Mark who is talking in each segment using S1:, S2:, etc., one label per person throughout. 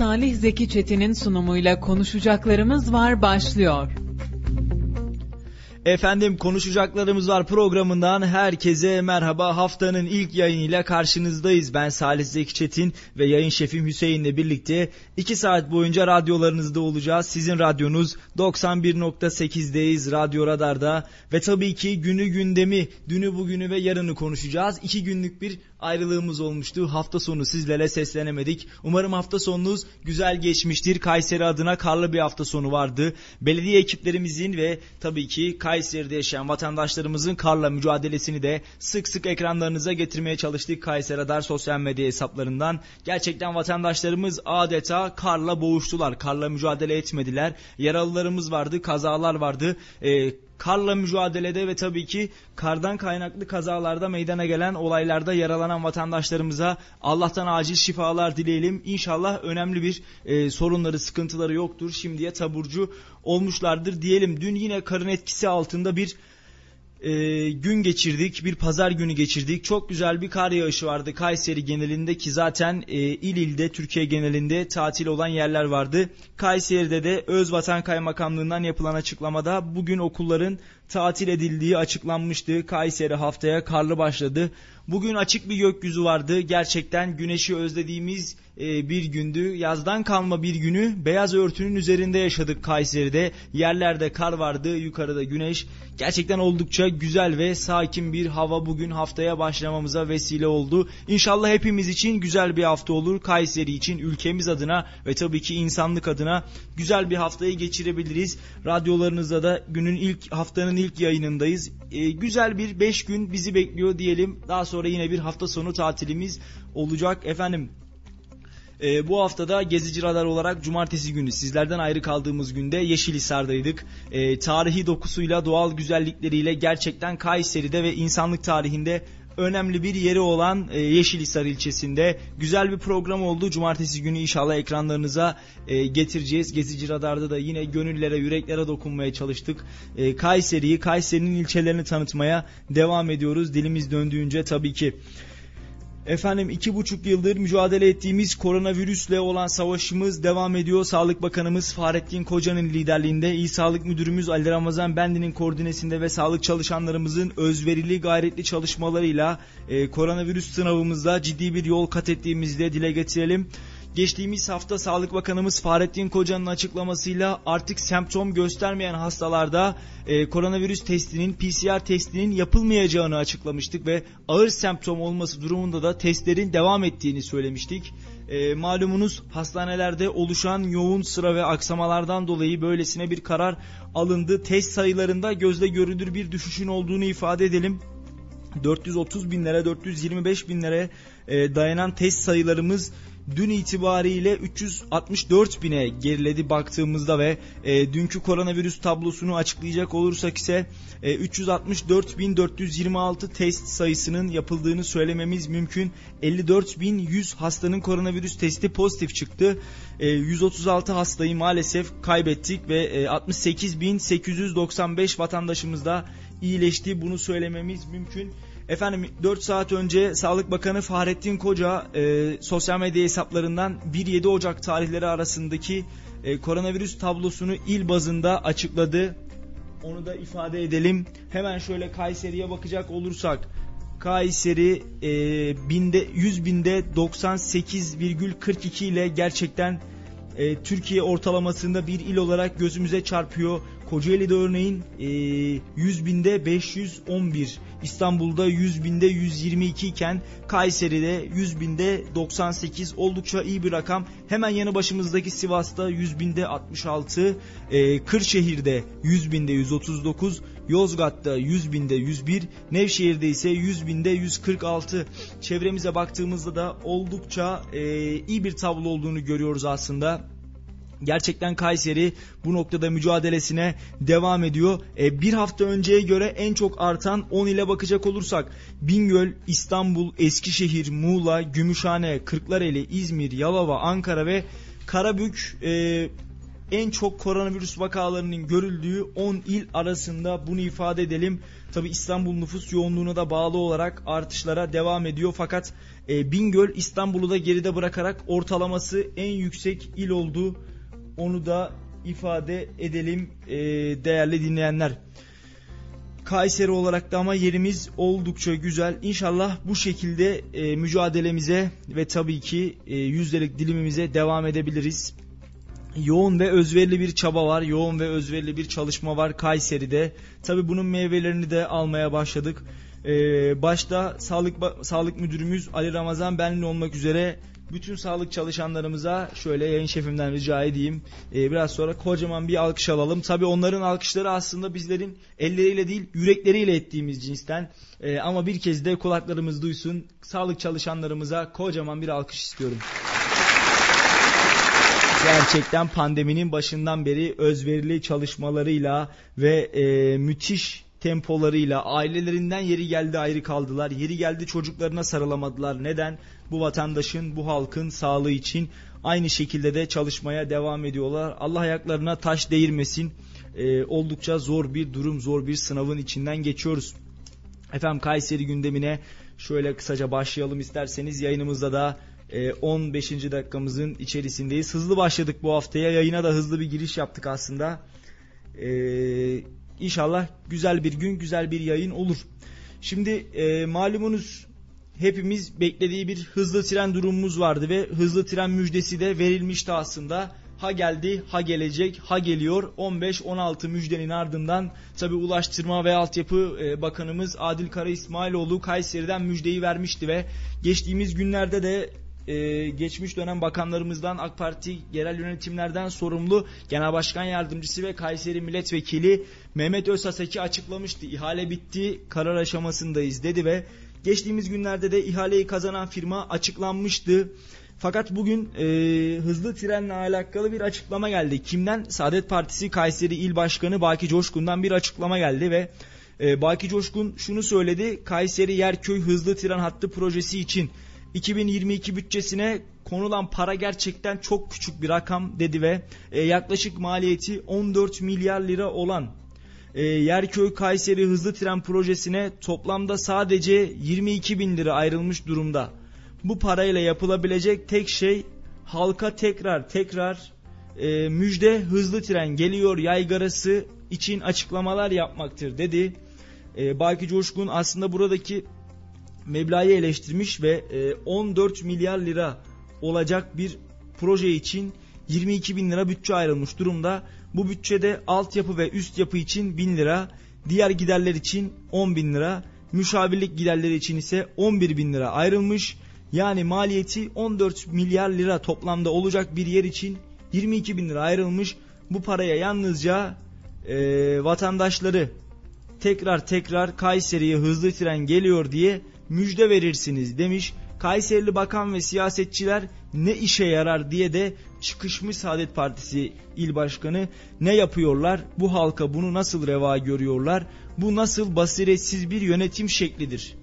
S1: Salih Zeki Çetin'in sunumuyla konuşacaklarımız var başlıyor.
S2: Efendim konuşacaklarımız var programından herkese merhaba. Haftanın ilk yayınıyla karşınızdayız. Ben Salih Zeki Çetin ve yayın şefim Hüseyin'le birlikte 2 saat boyunca radyolarınızda olacağız. Sizin radyonuz 91.8'deyiz Radyo Radar'da ve tabii ki günü gündemi, dünü bugünü ve yarını konuşacağız. 2 günlük bir ayrılığımız olmuştu. Hafta sonu sizlere seslenemedik. Umarım hafta sonunuz güzel geçmiştir. Kayseri adına karlı bir hafta sonu vardı. Belediye ekiplerimizin ve tabii ki Kayseri'de yaşayan vatandaşlarımızın karla mücadelesini de sık sık ekranlarınıza getirmeye çalıştık Kayseri Radar sosyal medya hesaplarından. Gerçekten vatandaşlarımız adeta karla boğuştular. Karla mücadele etmediler. Yaralılarımız vardı, kazalar vardı. Ee, karla mücadelede ve tabii ki kardan kaynaklı kazalarda meydana gelen olaylarda yaralanan vatandaşlarımıza Allah'tan acil şifalar dileyelim. İnşallah önemli bir e, sorunları, sıkıntıları yoktur. Şimdiye taburcu olmuşlardır diyelim. Dün yine karın etkisi altında bir e, gün geçirdik. Bir pazar günü geçirdik. Çok güzel bir kar yağışı vardı Kayseri genelinde ki zaten e, il ilde Türkiye genelinde tatil olan yerler vardı. Kayseri'de de Özvatan Kaymakamlığından yapılan açıklamada bugün okulların tatil edildiği açıklanmıştı. Kayseri haftaya karlı başladı. Bugün açık bir gökyüzü vardı. Gerçekten güneşi özlediğimiz e, bir gündü. Yazdan kalma bir günü beyaz örtünün üzerinde yaşadık Kayseri'de. Yerlerde kar vardı, yukarıda güneş. Gerçekten oldukça güzel ve sakin bir hava bugün haftaya başlamamıza vesile oldu. İnşallah hepimiz için güzel bir hafta olur. Kayseri için, ülkemiz adına ve tabii ki insanlık adına güzel bir haftayı geçirebiliriz. Radyolarınızda da günün ilk haftanın ilk yayınındayız. E, güzel bir 5 gün bizi bekliyor diyelim. Daha sonra yine bir hafta sonu tatilimiz olacak. Efendim e, bu haftada Gezici Radar olarak cumartesi günü sizlerden ayrı kaldığımız günde Yeşilhisar'daydık. E, tarihi dokusuyla, doğal güzellikleriyle gerçekten Kayseri'de ve insanlık tarihinde önemli bir yeri olan e, Yeşilhisar ilçesinde güzel bir program oldu. Cumartesi günü inşallah ekranlarınıza e, getireceğiz. Gezici Radar'da da yine gönüllere, yüreklere dokunmaya çalıştık. E, Kayseri'yi, Kayseri'nin ilçelerini tanıtmaya devam ediyoruz. Dilimiz döndüğünce tabii ki. Efendim iki buçuk yıldır mücadele ettiğimiz koronavirüsle olan savaşımız devam ediyor. Sağlık Bakanımız Fahrettin Koca'nın liderliğinde, İl Sağlık Müdürümüz Ali Ramazan Bendi'nin koordinesinde ve sağlık çalışanlarımızın özverili gayretli çalışmalarıyla e, koronavirüs sınavımızda ciddi bir yol kat ettiğimizi de dile getirelim. Geçtiğimiz hafta Sağlık Bakanımız Fahrettin Koca'nın açıklamasıyla artık semptom göstermeyen hastalarda e, koronavirüs testinin PCR testinin yapılmayacağını açıklamıştık ve ağır semptom olması durumunda da testlerin devam ettiğini söylemiştik. E, malumunuz hastanelerde oluşan yoğun sıra ve aksamalardan dolayı böylesine bir karar alındı. Test sayılarında gözle görülür bir düşüşün olduğunu ifade edelim. 430 binlere 425 binlere e, dayanan test sayılarımız dün itibariyle 364 bine geriledi baktığımızda ve e, dünkü koronavirüs tablosunu açıklayacak olursak ise e, 364.426 test sayısının yapıldığını söylememiz mümkün. 54.100 hastanın koronavirüs testi pozitif çıktı. E, 136 hastayı maalesef kaybettik ve e, 68.895 vatandaşımız da iyileşti. Bunu söylememiz mümkün. Efendim 4 saat önce Sağlık Bakanı Fahrettin Koca e, sosyal medya hesaplarından 1-7 Ocak tarihleri arasındaki e, koronavirüs tablosunu il bazında açıkladı. Onu da ifade edelim. Hemen şöyle Kayseri'ye bakacak olursak Kayseri e, binde, 100 binde 98,42 ile gerçekten e, Türkiye ortalamasında bir il olarak gözümüze çarpıyor. Kocaeli'de örneğin e, 100 binde 511 İstanbul'da 100 binde 122 iken Kayseri'de 100 binde 98 oldukça iyi bir rakam. Hemen yanı başımızdaki Sivas'ta 100 binde 66, e, Kırşehir'de 100 binde 139, Yozgat'ta 100 binde 101, Nevşehir'de ise 100 binde 146. Çevremize baktığımızda da oldukça e, iyi bir tablo olduğunu görüyoruz aslında. Gerçekten Kayseri bu noktada mücadelesine devam ediyor. E, bir hafta önceye göre en çok artan 10 ile bakacak olursak Bingöl, İstanbul, Eskişehir, Muğla, Gümüşhane, Kırklareli, İzmir, Yalova, Ankara ve Karabük e, en çok koronavirüs vakalarının görüldüğü 10 il arasında bunu ifade edelim. Tabi İstanbul nüfus yoğunluğuna da bağlı olarak artışlara devam ediyor fakat E, Bingöl İstanbul'u da geride bırakarak ortalaması en yüksek il oldu. Onu da ifade edelim e, değerli dinleyenler. Kayseri olarak da ama yerimiz oldukça güzel. İnşallah bu şekilde e, mücadelemize ve tabii ki e, yüzdelik dilimimize devam edebiliriz. Yoğun ve özverili bir çaba var. Yoğun ve özverili bir çalışma var Kayseri'de. Tabii bunun meyvelerini de almaya başladık. Ee, başta sağlık sağlık müdürümüz Ali Ramazan Benli olmak üzere bütün sağlık çalışanlarımıza şöyle yayın şefimden rica edeyim. Ee, biraz sonra kocaman bir alkış alalım. Tabi onların alkışları aslında bizlerin elleriyle değil yürekleriyle ettiğimiz cinsten. Ee, ama bir kez de kulaklarımız duysun. Sağlık çalışanlarımıza kocaman bir alkış istiyorum. Gerçekten pandeminin başından beri özverili çalışmalarıyla ve e, müthiş tempolarıyla ailelerinden yeri geldi ayrı kaldılar. Yeri geldi çocuklarına sarılamadılar. Neden? Bu vatandaşın, bu halkın sağlığı için aynı şekilde de çalışmaya devam ediyorlar. Allah ayaklarına taş değirmesin. Ee, oldukça zor bir durum, zor bir sınavın içinden geçiyoruz. Efendim Kayseri gündemine şöyle kısaca başlayalım isterseniz yayınımızda da 15. E, dakikamızın içerisindeyiz. Hızlı başladık bu haftaya. Yayına da hızlı bir giriş yaptık aslında. Ee, İnşallah güzel bir gün, güzel bir yayın olur. Şimdi e, malumunuz hepimiz beklediği bir hızlı tren durumumuz vardı ve hızlı tren müjdesi de verilmişti aslında. Ha geldi, ha gelecek, ha geliyor. 15-16 müjdenin ardından tabi Ulaştırma ve Altyapı e, Bakanımız Adil Kara İsmailoğlu Kayseri'den müjdeyi vermişti ve geçtiğimiz günlerde de e, geçmiş dönem bakanlarımızdan AK Parti yerel yönetimlerden sorumlu Genel Başkan Yardımcısı ve Kayseri Milletvekili Mehmet Özhaseki açıklamıştı. İhale bitti, karar aşamasındayız dedi ve geçtiğimiz günlerde de ihaleyi kazanan firma açıklanmıştı. Fakat bugün e, hızlı trenle alakalı bir açıklama geldi. Kimden? Saadet Partisi Kayseri İl Başkanı Baki Coşkun'dan bir açıklama geldi ve e, Baki Coşkun şunu söyledi. Kayseri Yerköy hızlı tren hattı projesi için 2022 bütçesine konulan para gerçekten çok küçük bir rakam dedi ve e, yaklaşık maliyeti 14 milyar lira olan e, Yerköy Kayseri hızlı tren projesine toplamda sadece 22 bin lira ayrılmış durumda. Bu parayla yapılabilecek tek şey halka tekrar tekrar e, müjde hızlı tren geliyor yaygarası için açıklamalar yapmaktır dedi. E, Baki Coşkun aslında buradaki meblağı eleştirmiş ve 14 e, milyar lira olacak bir proje için 22 bin lira bütçe ayrılmış durumda. Bu bütçede altyapı ve üst yapı için 1000 lira, diğer giderler için 10 bin lira, müşavirlik giderleri için ise 11 bin lira ayrılmış. Yani maliyeti 14 milyar lira toplamda olacak bir yer için 22 bin lira ayrılmış. Bu paraya yalnızca e, vatandaşları tekrar tekrar Kayseri'ye hızlı tren geliyor diye müjde verirsiniz demiş. Kayserili bakan ve siyasetçiler ne işe yarar diye de çıkışmış Saadet Partisi il başkanı ne yapıyorlar? Bu halka bunu nasıl reva görüyorlar? Bu nasıl basiretsiz bir yönetim şeklidir?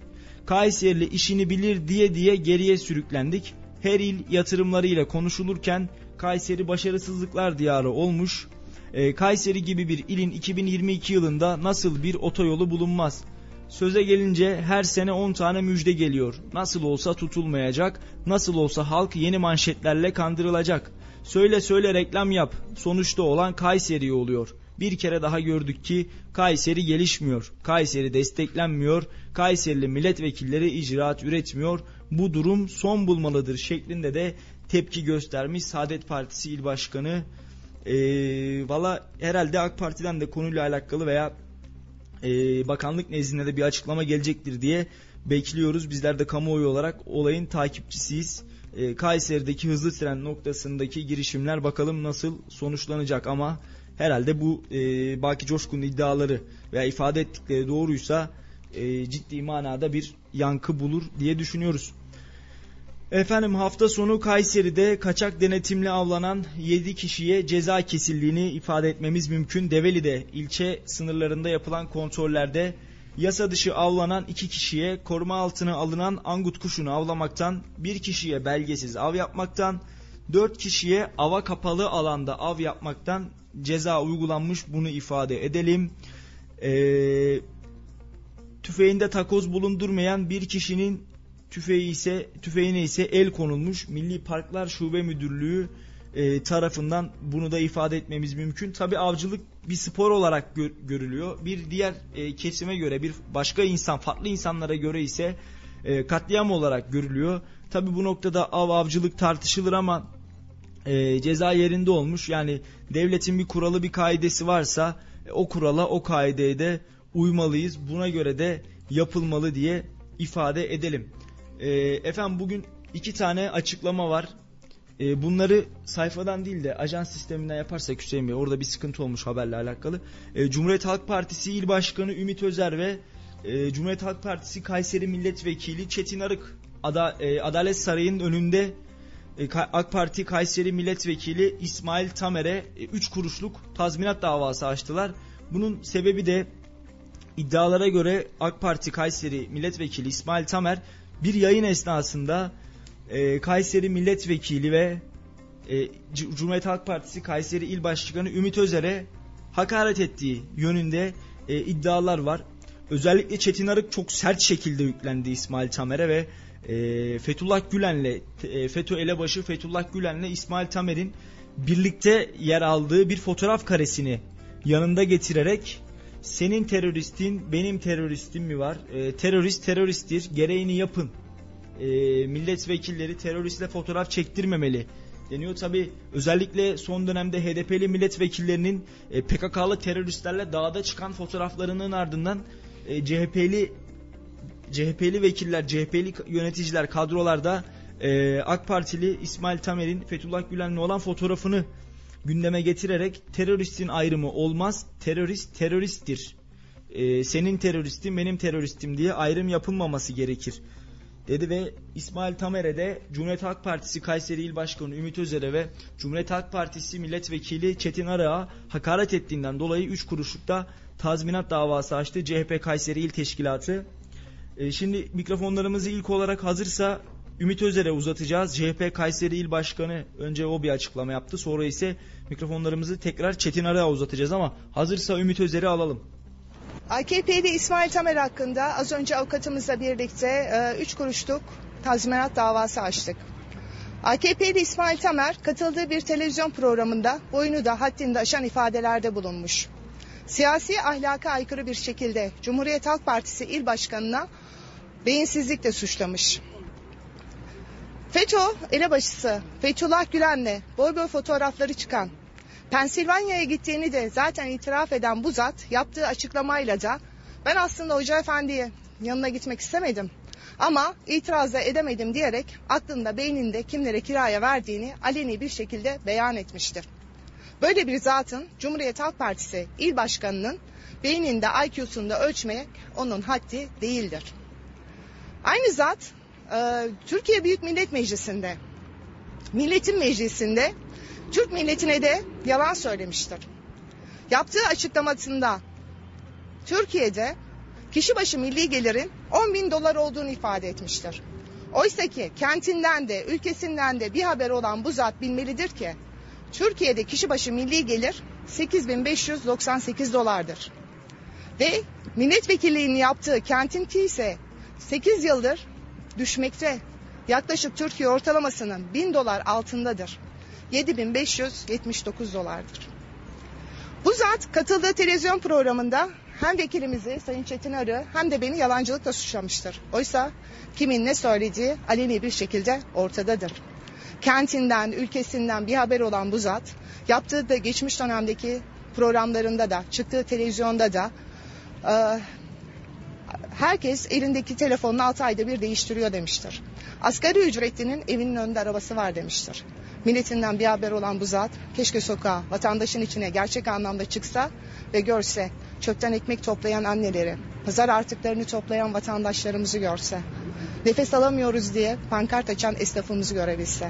S2: Kayserili işini bilir diye diye geriye sürüklendik. Her il yatırımlarıyla konuşulurken Kayseri başarısızlıklar diyarı olmuş. Ee, Kayseri gibi bir ilin 2022 yılında nasıl bir otoyolu bulunmaz? Söze gelince her sene 10 tane müjde geliyor. Nasıl olsa tutulmayacak, nasıl olsa halk yeni manşetlerle kandırılacak. Söyle söyle reklam yap. Sonuçta olan Kayseri oluyor. Bir kere daha gördük ki Kayseri gelişmiyor. Kayseri desteklenmiyor. Kayserili milletvekilleri icraat üretmiyor. Bu durum son bulmalıdır şeklinde de tepki göstermiş Saadet Partisi İl Başkanı. Ee, Valla herhalde AK Parti'den de konuyla alakalı veya e, bakanlık nezdinde de bir açıklama gelecektir diye bekliyoruz. Bizler de kamuoyu olarak olayın takipçisiyiz. E, Kayseri'deki hızlı tren noktasındaki girişimler bakalım nasıl sonuçlanacak ama herhalde bu e, Baki Coşkun'un iddiaları veya ifade ettikleri doğruysa e, ciddi manada bir yankı bulur diye düşünüyoruz. Efendim hafta sonu Kayseri'de kaçak denetimle avlanan 7 kişiye ceza kesildiğini ifade etmemiz mümkün. Develi'de ilçe sınırlarında yapılan kontrollerde yasa dışı avlanan 2 kişiye koruma altına alınan angut kuşunu avlamaktan, 1 kişiye belgesiz av yapmaktan, 4 kişiye ava kapalı alanda av yapmaktan ceza uygulanmış bunu ifade edelim. Ee, tüfeğinde takoz bulundurmayan bir kişinin tüfeği ise tüfeğine ise el konulmuş. Milli Parklar Şube Müdürlüğü e, tarafından bunu da ifade etmemiz mümkün. Tabi avcılık bir spor olarak gör, görülüyor. Bir diğer e, kesime göre bir başka insan farklı insanlara göre ise e, katliam olarak görülüyor. Tabi bu noktada av avcılık tartışılır ama e, ceza yerinde olmuş. Yani devletin bir kuralı bir kaidesi varsa e, o kurala o kaideye de uymalıyız. Buna göre de yapılmalı diye ifade edelim. E, efendim bugün iki tane açıklama var. E, bunları sayfadan değil de ajans sisteminden yaparsak Hüseyin Bey orada bir sıkıntı olmuş haberle alakalı. E, Cumhuriyet Halk Partisi İl Başkanı Ümit Özer ve e, Cumhuriyet Halk Partisi Kayseri Milletvekili Çetin Arık Ada, e, Adalet Sarayı'nın önünde e, AK Parti Kayseri Milletvekili İsmail Tamer'e 3 e, kuruşluk tazminat davası açtılar. Bunun sebebi de iddialara göre AK Parti Kayseri Milletvekili İsmail Tamer bir yayın esnasında e, Kayseri Milletvekili ve e, Cumhuriyet Halk Partisi Kayseri İl Başkanı Ümit Özer'e hakaret ettiği yönünde e, iddialar var. Özellikle Çetin Arık çok sert şekilde yüklendi İsmail Tamer'e ve e, Fethullah Gülen'le e, FETÖ elebaşı Fethullah Gülen'le İsmail Tamer'in birlikte yer aldığı bir fotoğraf karesini yanında getirerek senin teröristin benim teröristim mi var? E, terörist teröristtir gereğini yapın. E, milletvekilleri teröristle fotoğraf çektirmemeli deniyor. Tabi özellikle son dönemde HDP'li milletvekillerinin e, PKK'lı teröristlerle dağda çıkan fotoğraflarının ardından e, CHP'li CHP'li vekiller, CHP'li yöneticiler kadrolarda e, AK Partili İsmail Tamer'in Fethullah Gülen'le olan fotoğrafını gündeme getirerek teröristin ayrımı olmaz, terörist teröristtir. E, senin teröristin benim teröristim diye ayrım yapılmaması gerekir dedi ve İsmail Tamer'e de Cumhuriyet Halk Partisi Kayseri İl Başkanı Ümit Özer'e ve Cumhuriyet Halk Partisi Milletvekili Çetin Arığa hakaret ettiğinden dolayı 3 kuruşlukta tazminat davası açtı CHP Kayseri İl Teşkilatı. E, şimdi mikrofonlarımızı ilk olarak hazırsa Ümit Özer'e uzatacağız. CHP Kayseri İl Başkanı önce o bir açıklama yaptı. Sonra ise mikrofonlarımızı tekrar Çetin Arığa uzatacağız ama hazırsa Ümit Özer'i alalım.
S3: AKP'li İsmail Tamer hakkında az önce avukatımızla birlikte 3 e, kuruşluk tazminat davası açtık. AKP'li İsmail Tamer katıldığı bir televizyon programında boyunu da haddinde aşan ifadelerde bulunmuş. Siyasi ahlaka aykırı bir şekilde Cumhuriyet Halk Partisi il başkanına beyinsizlikle suçlamış. FETÖ elebaşısı Fethullah Gülen'le boy boy fotoğrafları çıkan, Pensilvanya'ya gittiğini de zaten itiraf eden bu zat yaptığı açıklamayla da ben aslında Hoca Efendi'ye yanına gitmek istemedim. Ama itiraz da edemedim diyerek aklında beyninde kimlere kiraya verdiğini aleni bir şekilde beyan etmiştir. Böyle bir zatın Cumhuriyet Halk Partisi il başkanının beyninde IQ'sunda ölçmek onun haddi değildir. Aynı zat e, Türkiye Büyük Millet Meclisi'nde, Milletin Meclisi'nde Türk milletine de yalan söylemiştir. Yaptığı açıklamasında Türkiye'de kişi başı milli gelirin 10 bin dolar olduğunu ifade etmiştir. Oysa ki kentinden de ülkesinden de bir haber olan bu zat bilmelidir ki Türkiye'de kişi başı milli gelir 8598 dolardır. Ve milletvekilliğini yaptığı kentinki ise 8 yıldır düşmekte. Yaklaşık Türkiye ortalamasının 1000 dolar altındadır. 7579 dolardır. Bu zat katıldığı televizyon programında hem vekilimizi Sayın Çetin Arı hem de beni yalancılıkla suçlamıştır. Oysa kimin ne söylediği aleni bir şekilde ortadadır. Kentinden, ülkesinden bir haber olan bu zat yaptığı da geçmiş dönemdeki programlarında da, çıktığı televizyonda da herkes elindeki telefonunu 6 ayda bir değiştiriyor demiştir. Asgari ücretlinin evinin önünde arabası var demiştir. Milletinden bir haber olan bu zat keşke sokağa vatandaşın içine gerçek anlamda çıksa ve görse çöpten ekmek toplayan anneleri, pazar artıklarını toplayan vatandaşlarımızı görse, nefes alamıyoruz diye pankart açan esnafımızı görebilse.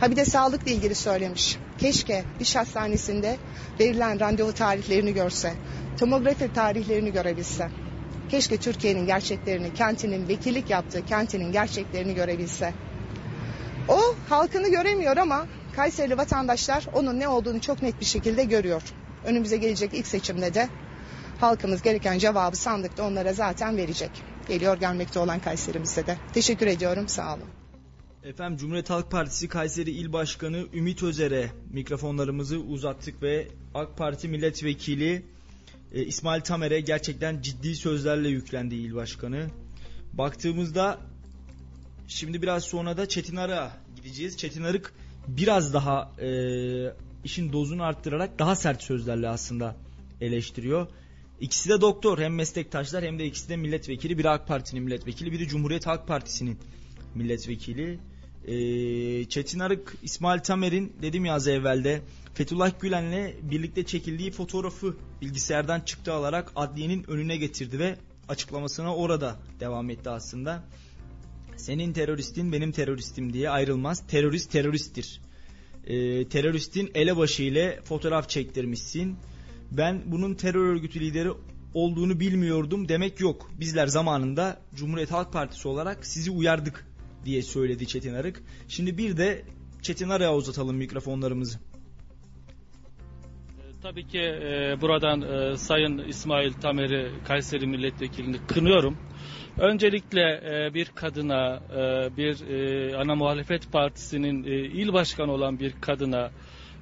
S3: Ha bir de sağlıkla ilgili söylemiş. Keşke iş hastanesinde verilen randevu tarihlerini görse, tomografi tarihlerini görebilse. Keşke Türkiye'nin gerçeklerini, kentinin vekillik yaptığı kentinin gerçeklerini görebilse. O halkını göremiyor ama Kayserili vatandaşlar onun ne olduğunu çok net bir şekilde görüyor. Önümüze gelecek ilk seçimde de halkımız gereken cevabı sandıkta onlara zaten verecek. geliyor gelmekte olan Kayserimizde de. Teşekkür ediyorum. Sağ olun.
S2: Efendim Cumhuriyet Halk Partisi Kayseri İl Başkanı Ümit Özer'e mikrofonlarımızı uzattık ve AK Parti Milletvekili e, İsmail Tamer'e gerçekten ciddi sözlerle yüklendi il başkanı. Baktığımızda şimdi biraz sonra da Çetin Arık'a gideceğiz. Çetin Arık biraz daha e, işin dozunu arttırarak daha sert sözlerle aslında eleştiriyor. İkisi de doktor hem meslektaşlar hem de ikisi de milletvekili. Biri AK Parti'nin milletvekili biri Cumhuriyet Halk Partisi'nin milletvekili. Ee, Çetin Arık, İsmail Tamer'in dedim ya az evvelde Fethullah Gülen'le birlikte çekildiği fotoğrafı bilgisayardan çıktı alarak adliyenin önüne getirdi ve açıklamasına orada devam etti aslında. Senin teröristin benim teröristim diye ayrılmaz. Terörist teröristtir. Ee, teröristin elebaşı ile fotoğraf çektirmişsin. Ben bunun terör örgütü lideri olduğunu bilmiyordum demek yok. Bizler zamanında Cumhuriyet Halk Partisi olarak sizi uyardık diye söyledi Çetin Arık. Şimdi bir de Çetin Arık'a uzatalım mikrofonlarımızı.
S4: Tabii ki e, buradan e, Sayın İsmail Tamer'i Kayseri Milletvekilini kınıyorum. Öncelikle e, bir kadına, e, bir e, ana muhalefet partisinin e, il başkanı olan bir kadına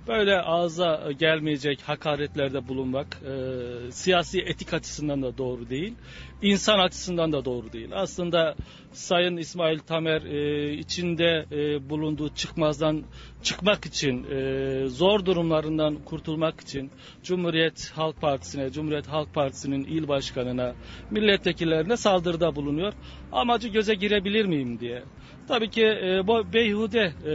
S4: böyle ağza gelmeyecek hakaretlerde bulunmak e, siyasi etik açısından da doğru değil, insan açısından da doğru değil. Aslında Sayın İsmail Tamer e, içinde e, bulunduğu çıkmazdan çıkmak için, e, zor durumlarından kurtulmak için Cumhuriyet Halk Partisi'ne, Cumhuriyet Halk Partisi'nin il başkanına, milletvekillerine saldırıda bulunuyor. Amacı göze girebilir miyim diye. Tabii ki e, bu beyhude e,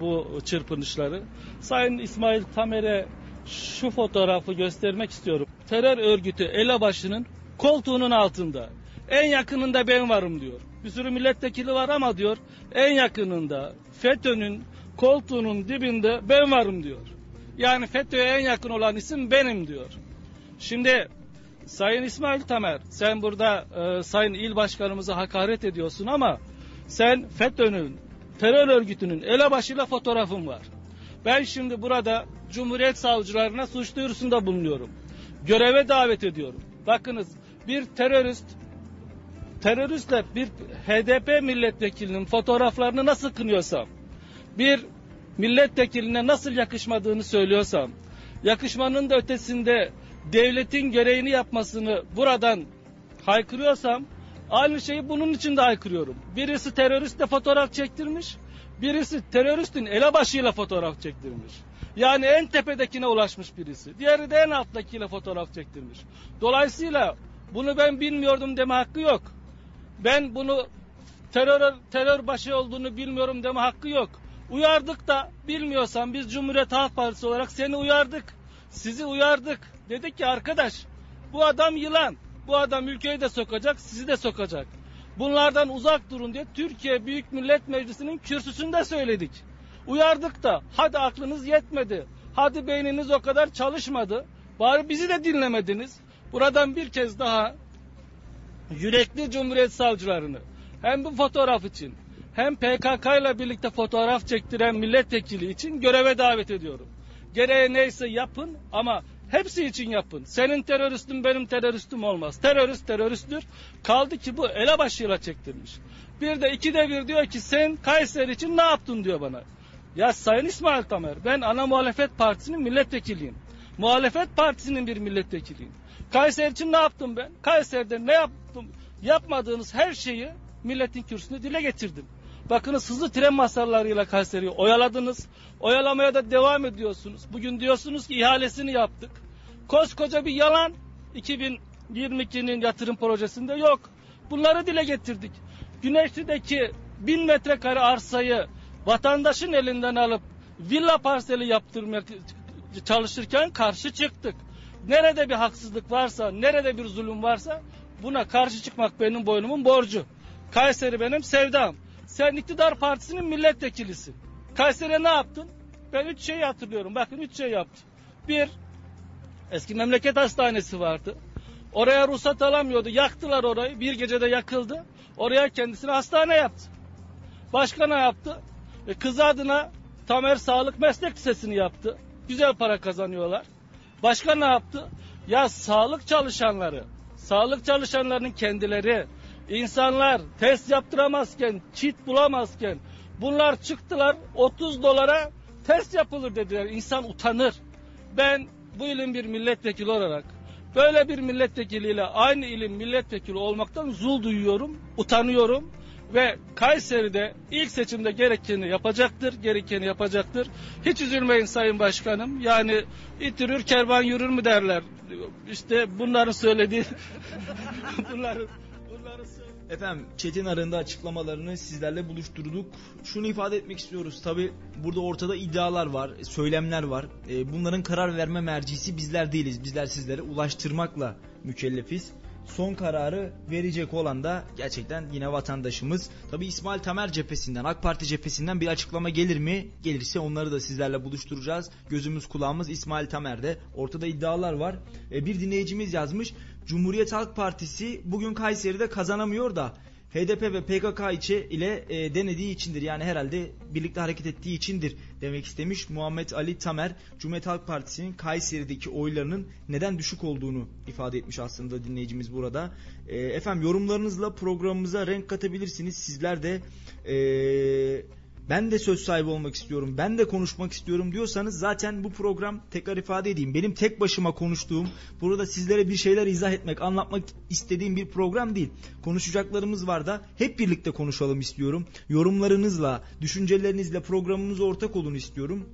S4: bu çırpınışları. Sayın İsmail Tamer'e şu fotoğrafı göstermek istiyorum. Terör örgütü elebaşının koltuğunun altında. En yakınında ben varım diyor. Bir sürü milletvekili var ama diyor en yakınında FETÖ'nün koltuğunun dibinde ben varım diyor. Yani FETÖ'ye en yakın olan isim benim diyor. Şimdi Sayın İsmail Tamer sen burada e, Sayın İl Başkanımıza hakaret ediyorsun ama sen FETÖ'nün terör örgütünün elebaşıyla fotoğrafın var. Ben şimdi burada Cumhuriyet savcılarına suç duyurusunda bulunuyorum. Göreve davet ediyorum. Bakınız bir terörist teröristle bir HDP milletvekilinin fotoğraflarını nasıl kınıyorsam, bir milletvekiline nasıl yakışmadığını söylüyorsam, yakışmanın da ötesinde devletin gereğini yapmasını buradan haykırıyorsam, aynı şeyi bunun için de haykırıyorum. Birisi teröristle fotoğraf çektirmiş, birisi teröristin elebaşıyla fotoğraf çektirmiş. Yani en tepedekine ulaşmış birisi. Diğeri de en alttakiyle fotoğraf çektirmiş. Dolayısıyla bunu ben bilmiyordum deme hakkı yok. Ben bunu terör terör başı olduğunu bilmiyorum deme hakkı yok. Uyardık da bilmiyorsan biz Cumhuriyet Halk Partisi olarak seni uyardık. Sizi uyardık. Dedik ki arkadaş bu adam yılan. Bu adam ülkeyi de sokacak, sizi de sokacak. Bunlardan uzak durun diye Türkiye Büyük Millet Meclisi'nin kürsüsünde söyledik. Uyardık da hadi aklınız yetmedi. Hadi beyniniz o kadar çalışmadı. Bari bizi de dinlemediniz. Buradan bir kez daha yürekli Cumhuriyet savcılarını hem bu fotoğraf için hem PKK ile birlikte fotoğraf çektiren milletvekili için göreve davet ediyorum. Gereği neyse yapın ama hepsi için yapın. Senin teröristin benim teröristim olmaz. Terörist teröristtir. Kaldı ki bu elebaşıyla çektirmiş. Bir de ikide bir diyor ki sen Kayseri için ne yaptın diyor bana. Ya Sayın İsmail Tamer ben ana muhalefet partisinin milletvekiliyim. Muhalefet partisinin bir milletvekiliyim. Kayseri için ne yaptım ben? Kayseri'de ne yaptım? Yapmadığınız her şeyi milletin kürsüsünde dile getirdim. Bakınız hızlı tren masarlarıyla Kayseri'yi oyaladınız. Oyalamaya da devam ediyorsunuz. Bugün diyorsunuz ki ihalesini yaptık. Koskoca bir yalan 2022'nin yatırım projesinde yok. Bunları dile getirdik. Güneşli'deki bin metrekare arsayı vatandaşın elinden alıp villa parseli yaptırmaya çalışırken karşı çıktık. Nerede bir haksızlık varsa, nerede bir zulüm varsa buna karşı çıkmak benim boynumun borcu. Kayseri benim sevdam. Sen iktidar partisinin milletvekilisin. Kayseri'ye ne yaptın? Ben üç şeyi hatırlıyorum. Bakın üç şey yaptım. Bir, eski memleket hastanesi vardı. Oraya ruhsat alamıyordu. Yaktılar orayı. Bir gecede yakıldı. Oraya kendisine hastane yaptı. Başka ne yaptı? E, kızı adına Tamer Sağlık Meslek Lisesi'ni yaptı. Güzel para kazanıyorlar. Başka ne yaptı? Ya sağlık çalışanları, sağlık çalışanlarının kendileri insanlar test yaptıramazken, çit bulamazken bunlar çıktılar 30 dolara test yapılır dediler. İnsan utanır. Ben bu ilin bir milletvekili olarak böyle bir milletvekiliyle aynı ilin milletvekili olmaktan zul duyuyorum, utanıyorum ve Kayseri'de ilk seçimde gerekeni yapacaktır, gerekeni yapacaktır. Hiç üzülmeyin Sayın Başkanım. Yani itirir kervan yürür mü derler. İşte bunların söylediği bunların
S2: Efendim Çetin Arı'nda açıklamalarını sizlerle buluşturduk. Şunu ifade etmek istiyoruz. Tabi burada ortada iddialar var, söylemler var. E, bunların karar verme mercisi bizler değiliz. Bizler sizlere ulaştırmakla mükellefiz. Son kararı verecek olan da gerçekten yine vatandaşımız. Tabi İsmail Tamer cephesinden, AK Parti cephesinden bir açıklama gelir mi? Gelirse onları da sizlerle buluşturacağız. Gözümüz kulağımız İsmail Tamer'de. Ortada iddialar var. E, bir dinleyicimiz yazmış. Cumhuriyet Halk Partisi bugün Kayseri'de kazanamıyor da HDP ve PKK içi ile e, denediği içindir. Yani herhalde birlikte hareket ettiği içindir demek istemiş. Muhammed Ali Tamer Cumhuriyet Halk Partisi'nin Kayseri'deki oylarının neden düşük olduğunu ifade etmiş aslında dinleyicimiz burada. E, efendim yorumlarınızla programımıza renk katabilirsiniz. Sizler de eee ben de söz sahibi olmak istiyorum, ben de konuşmak istiyorum diyorsanız zaten bu program tekrar ifade edeyim. Benim tek başıma konuştuğum, burada sizlere bir şeyler izah etmek, anlatmak istediğim bir program değil. Konuşacaklarımız var da hep birlikte konuşalım istiyorum. Yorumlarınızla, düşüncelerinizle programımıza ortak olun istiyorum.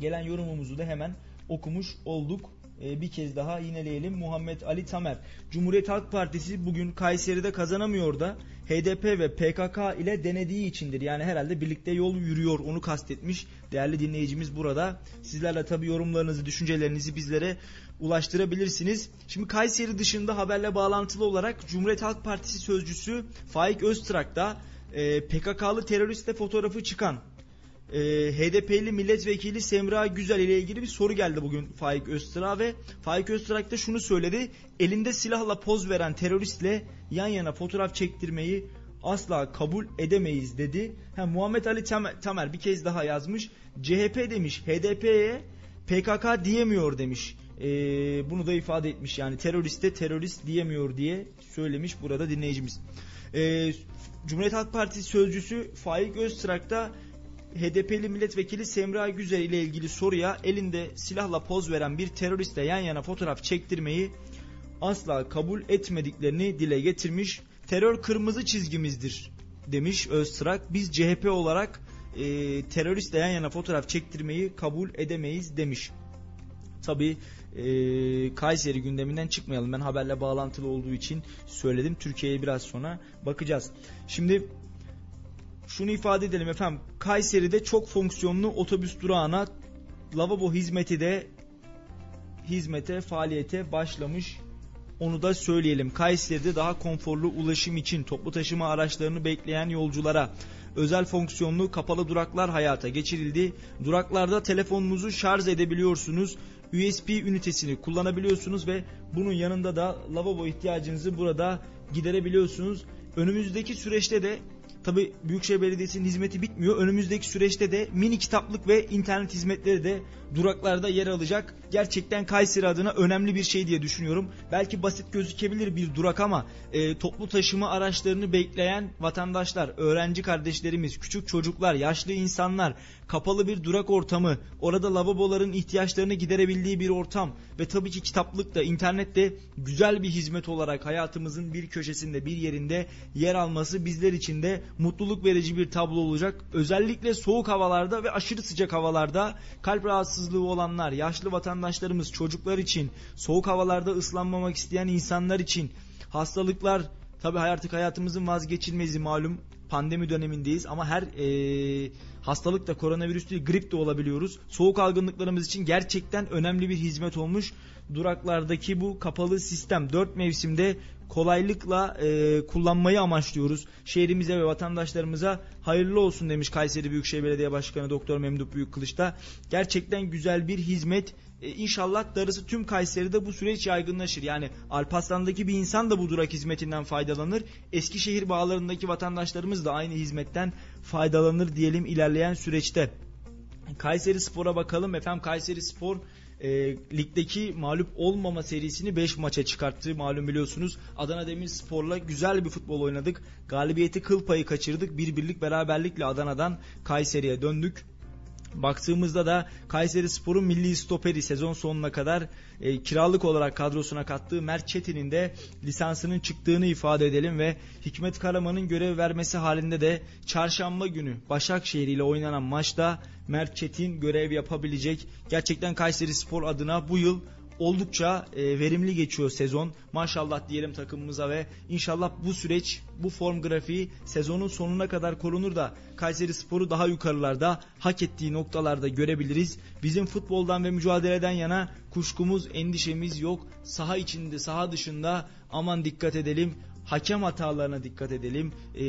S2: Gelen yorumumuzu da hemen okumuş olduk. Ee, bir kez daha yineleyelim. Muhammed Ali Tamer. Cumhuriyet Halk Partisi bugün Kayseri'de kazanamıyor da HDP ve PKK ile denediği içindir. Yani herhalde birlikte yol yürüyor onu kastetmiş. Değerli dinleyicimiz burada. Sizlerle tabi yorumlarınızı, düşüncelerinizi bizlere ulaştırabilirsiniz. Şimdi Kayseri dışında haberle bağlantılı olarak Cumhuriyet Halk Partisi sözcüsü Faik Öztrak'ta e, PKK'lı teröristle fotoğrafı çıkan e, HDP'li milletvekili Semra Güzel ile ilgili bir soru geldi bugün Faik Öztrak ve Faik Öztrak da şunu söyledi. Elinde silahla poz veren teröristle yan yana fotoğraf çektirmeyi asla kabul edemeyiz dedi. Ha, Muhammed Ali Tamer bir kez daha yazmış. CHP demiş HDP'ye PKK diyemiyor demiş. Ee, bunu da ifade etmiş yani teröriste terörist diyemiyor diye söylemiş burada dinleyicimiz. Ee, Cumhuriyet Halk Partisi sözcüsü Faik Öztrak da HDP'li milletvekili Semra Güzel ile ilgili soruya elinde silahla poz veren bir teröristle yan yana fotoğraf çektirmeyi asla kabul etmediklerini dile getirmiş. Terör kırmızı çizgimizdir demiş Öztrak. Biz CHP olarak e, teröristle yan yana fotoğraf çektirmeyi kabul edemeyiz demiş. Tabi e, Kayseri gündeminden çıkmayalım. Ben haberle bağlantılı olduğu için söyledim. Türkiye'ye biraz sonra bakacağız. Şimdi şunu ifade edelim efendim. Kayseri'de çok fonksiyonlu otobüs durağına lavabo hizmeti de hizmete, faaliyete başlamış. Onu da söyleyelim. Kayseri'de daha konforlu ulaşım için toplu taşıma araçlarını bekleyen yolculara özel fonksiyonlu kapalı duraklar hayata geçirildi. Duraklarda telefonunuzu şarj edebiliyorsunuz. USB ünitesini kullanabiliyorsunuz ve bunun yanında da lavabo ihtiyacınızı burada giderebiliyorsunuz. Önümüzdeki süreçte de Tabi Büyükşehir Belediyesi'nin hizmeti bitmiyor. Önümüzdeki süreçte de mini kitaplık ve internet hizmetleri de duraklarda yer alacak. Gerçekten Kayseri adına önemli bir şey diye düşünüyorum. Belki basit gözükebilir bir durak ama e, toplu taşıma araçlarını bekleyen vatandaşlar, öğrenci kardeşlerimiz, küçük çocuklar, yaşlı insanlar, kapalı bir durak ortamı, orada lavaboların ihtiyaçlarını giderebildiği bir ortam ve tabii ki kitaplık da internet de güzel bir hizmet olarak hayatımızın bir köşesinde bir yerinde yer alması bizler için de mutluluk verici bir tablo olacak. Özellikle soğuk havalarda ve aşırı sıcak havalarda kalp rahatsızlığı olanlar, yaşlı vatandaşlarımız, çocuklar için, soğuk havalarda ıslanmamak isteyen insanlar için, hastalıklar tabi artık hayatımızın vazgeçilmezi malum pandemi dönemindeyiz ama her e, hastalık da koronavirüs değil grip de olabiliyoruz. Soğuk algınlıklarımız için gerçekten önemli bir hizmet olmuş. Duraklardaki bu kapalı sistem 4 mevsimde kolaylıkla e, kullanmayı amaçlıyoruz. Şehrimize ve vatandaşlarımıza hayırlı olsun demiş Kayseri Büyükşehir Belediye Başkanı Doktor Memduh Büyükkılıç'ta. Gerçekten güzel bir hizmet. E, inşallah darısı tüm Kayseri'de bu süreç yaygınlaşır. Yani Alparslan'daki bir insan da bu durak hizmetinden faydalanır. Eskişehir bağlarındaki vatandaşlarımız da aynı hizmetten faydalanır diyelim ilerleyen süreçte. Kayseri Spor'a bakalım. Efendim Kayseri Spor e, ligdeki mağlup olmama serisini 5 maça çıkarttı. Malum biliyorsunuz Adana Demirspor'la güzel bir futbol oynadık. Galibiyeti kıl payı kaçırdık. Bir birlik beraberlikle Adana'dan Kayseri'ye döndük. Baktığımızda da Kayseri Spor'un milli stoperi sezon sonuna kadar e, kiralık olarak kadrosuna kattığı Mert Çetin'in de lisansının çıktığını ifade edelim ve Hikmet Karaman'ın görev vermesi halinde de çarşamba günü Başakşehir ile oynanan maçta Mert Çetin görev yapabilecek. Gerçekten Kayseri Spor adına bu yıl oldukça e, verimli geçiyor sezon. Maşallah diyelim takımımıza ve inşallah bu süreç, bu form grafiği sezonun sonuna kadar korunur da Kayseri Sporu daha yukarılarda hak ettiği noktalarda görebiliriz. Bizim futboldan ve mücadeleden yana kuşkumuz, endişemiz yok. Saha içinde, saha dışında aman dikkat edelim hakem hatalarına dikkat edelim. E,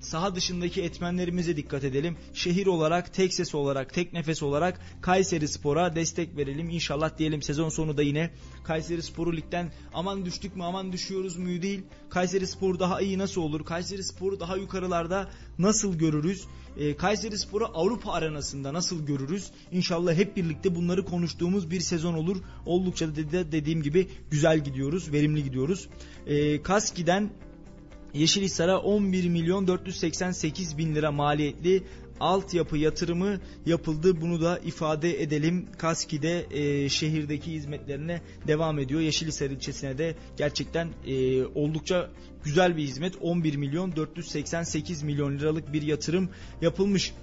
S2: saha dışındaki etmenlerimize dikkat edelim. Şehir olarak, tek ses olarak, tek nefes olarak Kayseri Spor'a destek verelim. İnşallah diyelim sezon sonu da yine Kayseri Spor'u ligden aman düştük mü aman düşüyoruz mu değil. Kayseri Spor daha iyi nasıl olur? Kayseri Spor'u daha yukarılarda nasıl görürüz? E, Kayseri Spor'u Avrupa arenasında nasıl görürüz? İnşallah hep birlikte bunları konuştuğumuz bir sezon olur. Oldukça da dediğim gibi güzel gidiyoruz, verimli gidiyoruz. E, Kaski'den Yeşilhisar'a 11 milyon 488 bin lira maliyetli altyapı yatırımı yapıldı. Bunu da ifade edelim. Kaski'de e, şehirdeki hizmetlerine devam ediyor. Yeşilhisar ilçesine de gerçekten e, oldukça güzel bir hizmet. 11 milyon 488 milyon liralık bir yatırım yapılmış.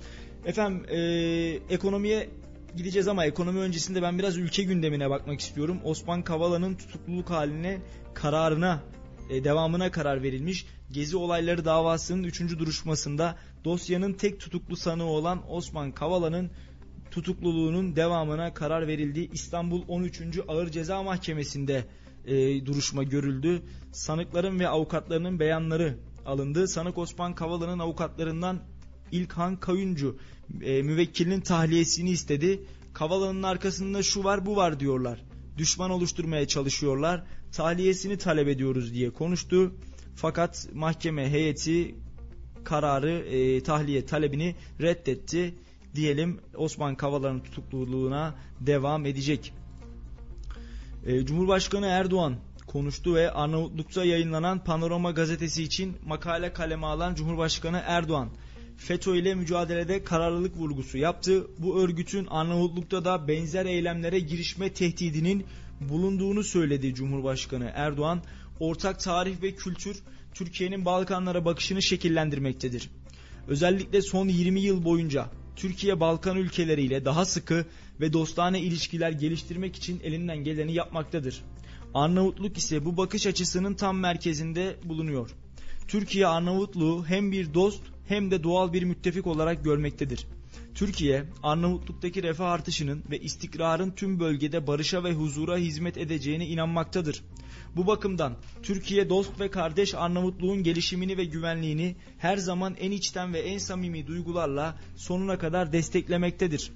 S2: Efendim e, ekonomiye gideceğiz ama ekonomi öncesinde ben biraz ülke gündemine bakmak istiyorum. Osman Kavala'nın tutukluluk haline kararına e, devamına karar verilmiş. Gezi olayları davasının 3. duruşmasında dosyanın tek tutuklu sanığı olan Osman Kavala'nın tutukluluğunun devamına karar verildi. İstanbul 13. Ağır Ceza Mahkemesi'nde e, duruşma görüldü. Sanıkların ve avukatlarının beyanları alındı. Sanık Osman Kavala'nın avukatlarından İlkhan Kayuncu e, müvekkilinin tahliyesini istedi. Kavala'nın arkasında şu var bu var diyorlar. Düşman oluşturmaya çalışıyorlar. Tahliyesini talep ediyoruz diye konuştu. Fakat mahkeme heyeti kararı e, tahliye talebini reddetti. Diyelim Osman Kavala'nın tutukluluğuna devam edecek. E, Cumhurbaşkanı Erdoğan konuştu ve Arnavutluk'ta yayınlanan Panorama gazetesi için makale kaleme alan Cumhurbaşkanı Erdoğan FETÖ ile mücadelede kararlılık vurgusu yaptı. Bu örgütün Arnavutluk'ta da benzer eylemlere girişme tehdidinin bulunduğunu söyledi Cumhurbaşkanı Erdoğan. Ortak tarih ve kültür Türkiye'nin Balkanlara bakışını şekillendirmektedir. Özellikle son 20 yıl boyunca Türkiye Balkan ülkeleriyle daha sıkı ve dostane ilişkiler geliştirmek için elinden geleni yapmaktadır. Arnavutluk ise bu bakış açısının tam merkezinde bulunuyor. Türkiye Arnavutluğu hem bir dost hem de doğal bir müttefik olarak görmektedir. Türkiye, Arnavutluk'taki refah artışının ve istikrarın tüm bölgede barışa ve huzura hizmet edeceğine inanmaktadır. Bu bakımdan Türkiye dost ve kardeş Arnavutluğun gelişimini ve güvenliğini her zaman en içten ve en samimi duygularla sonuna kadar desteklemektedir.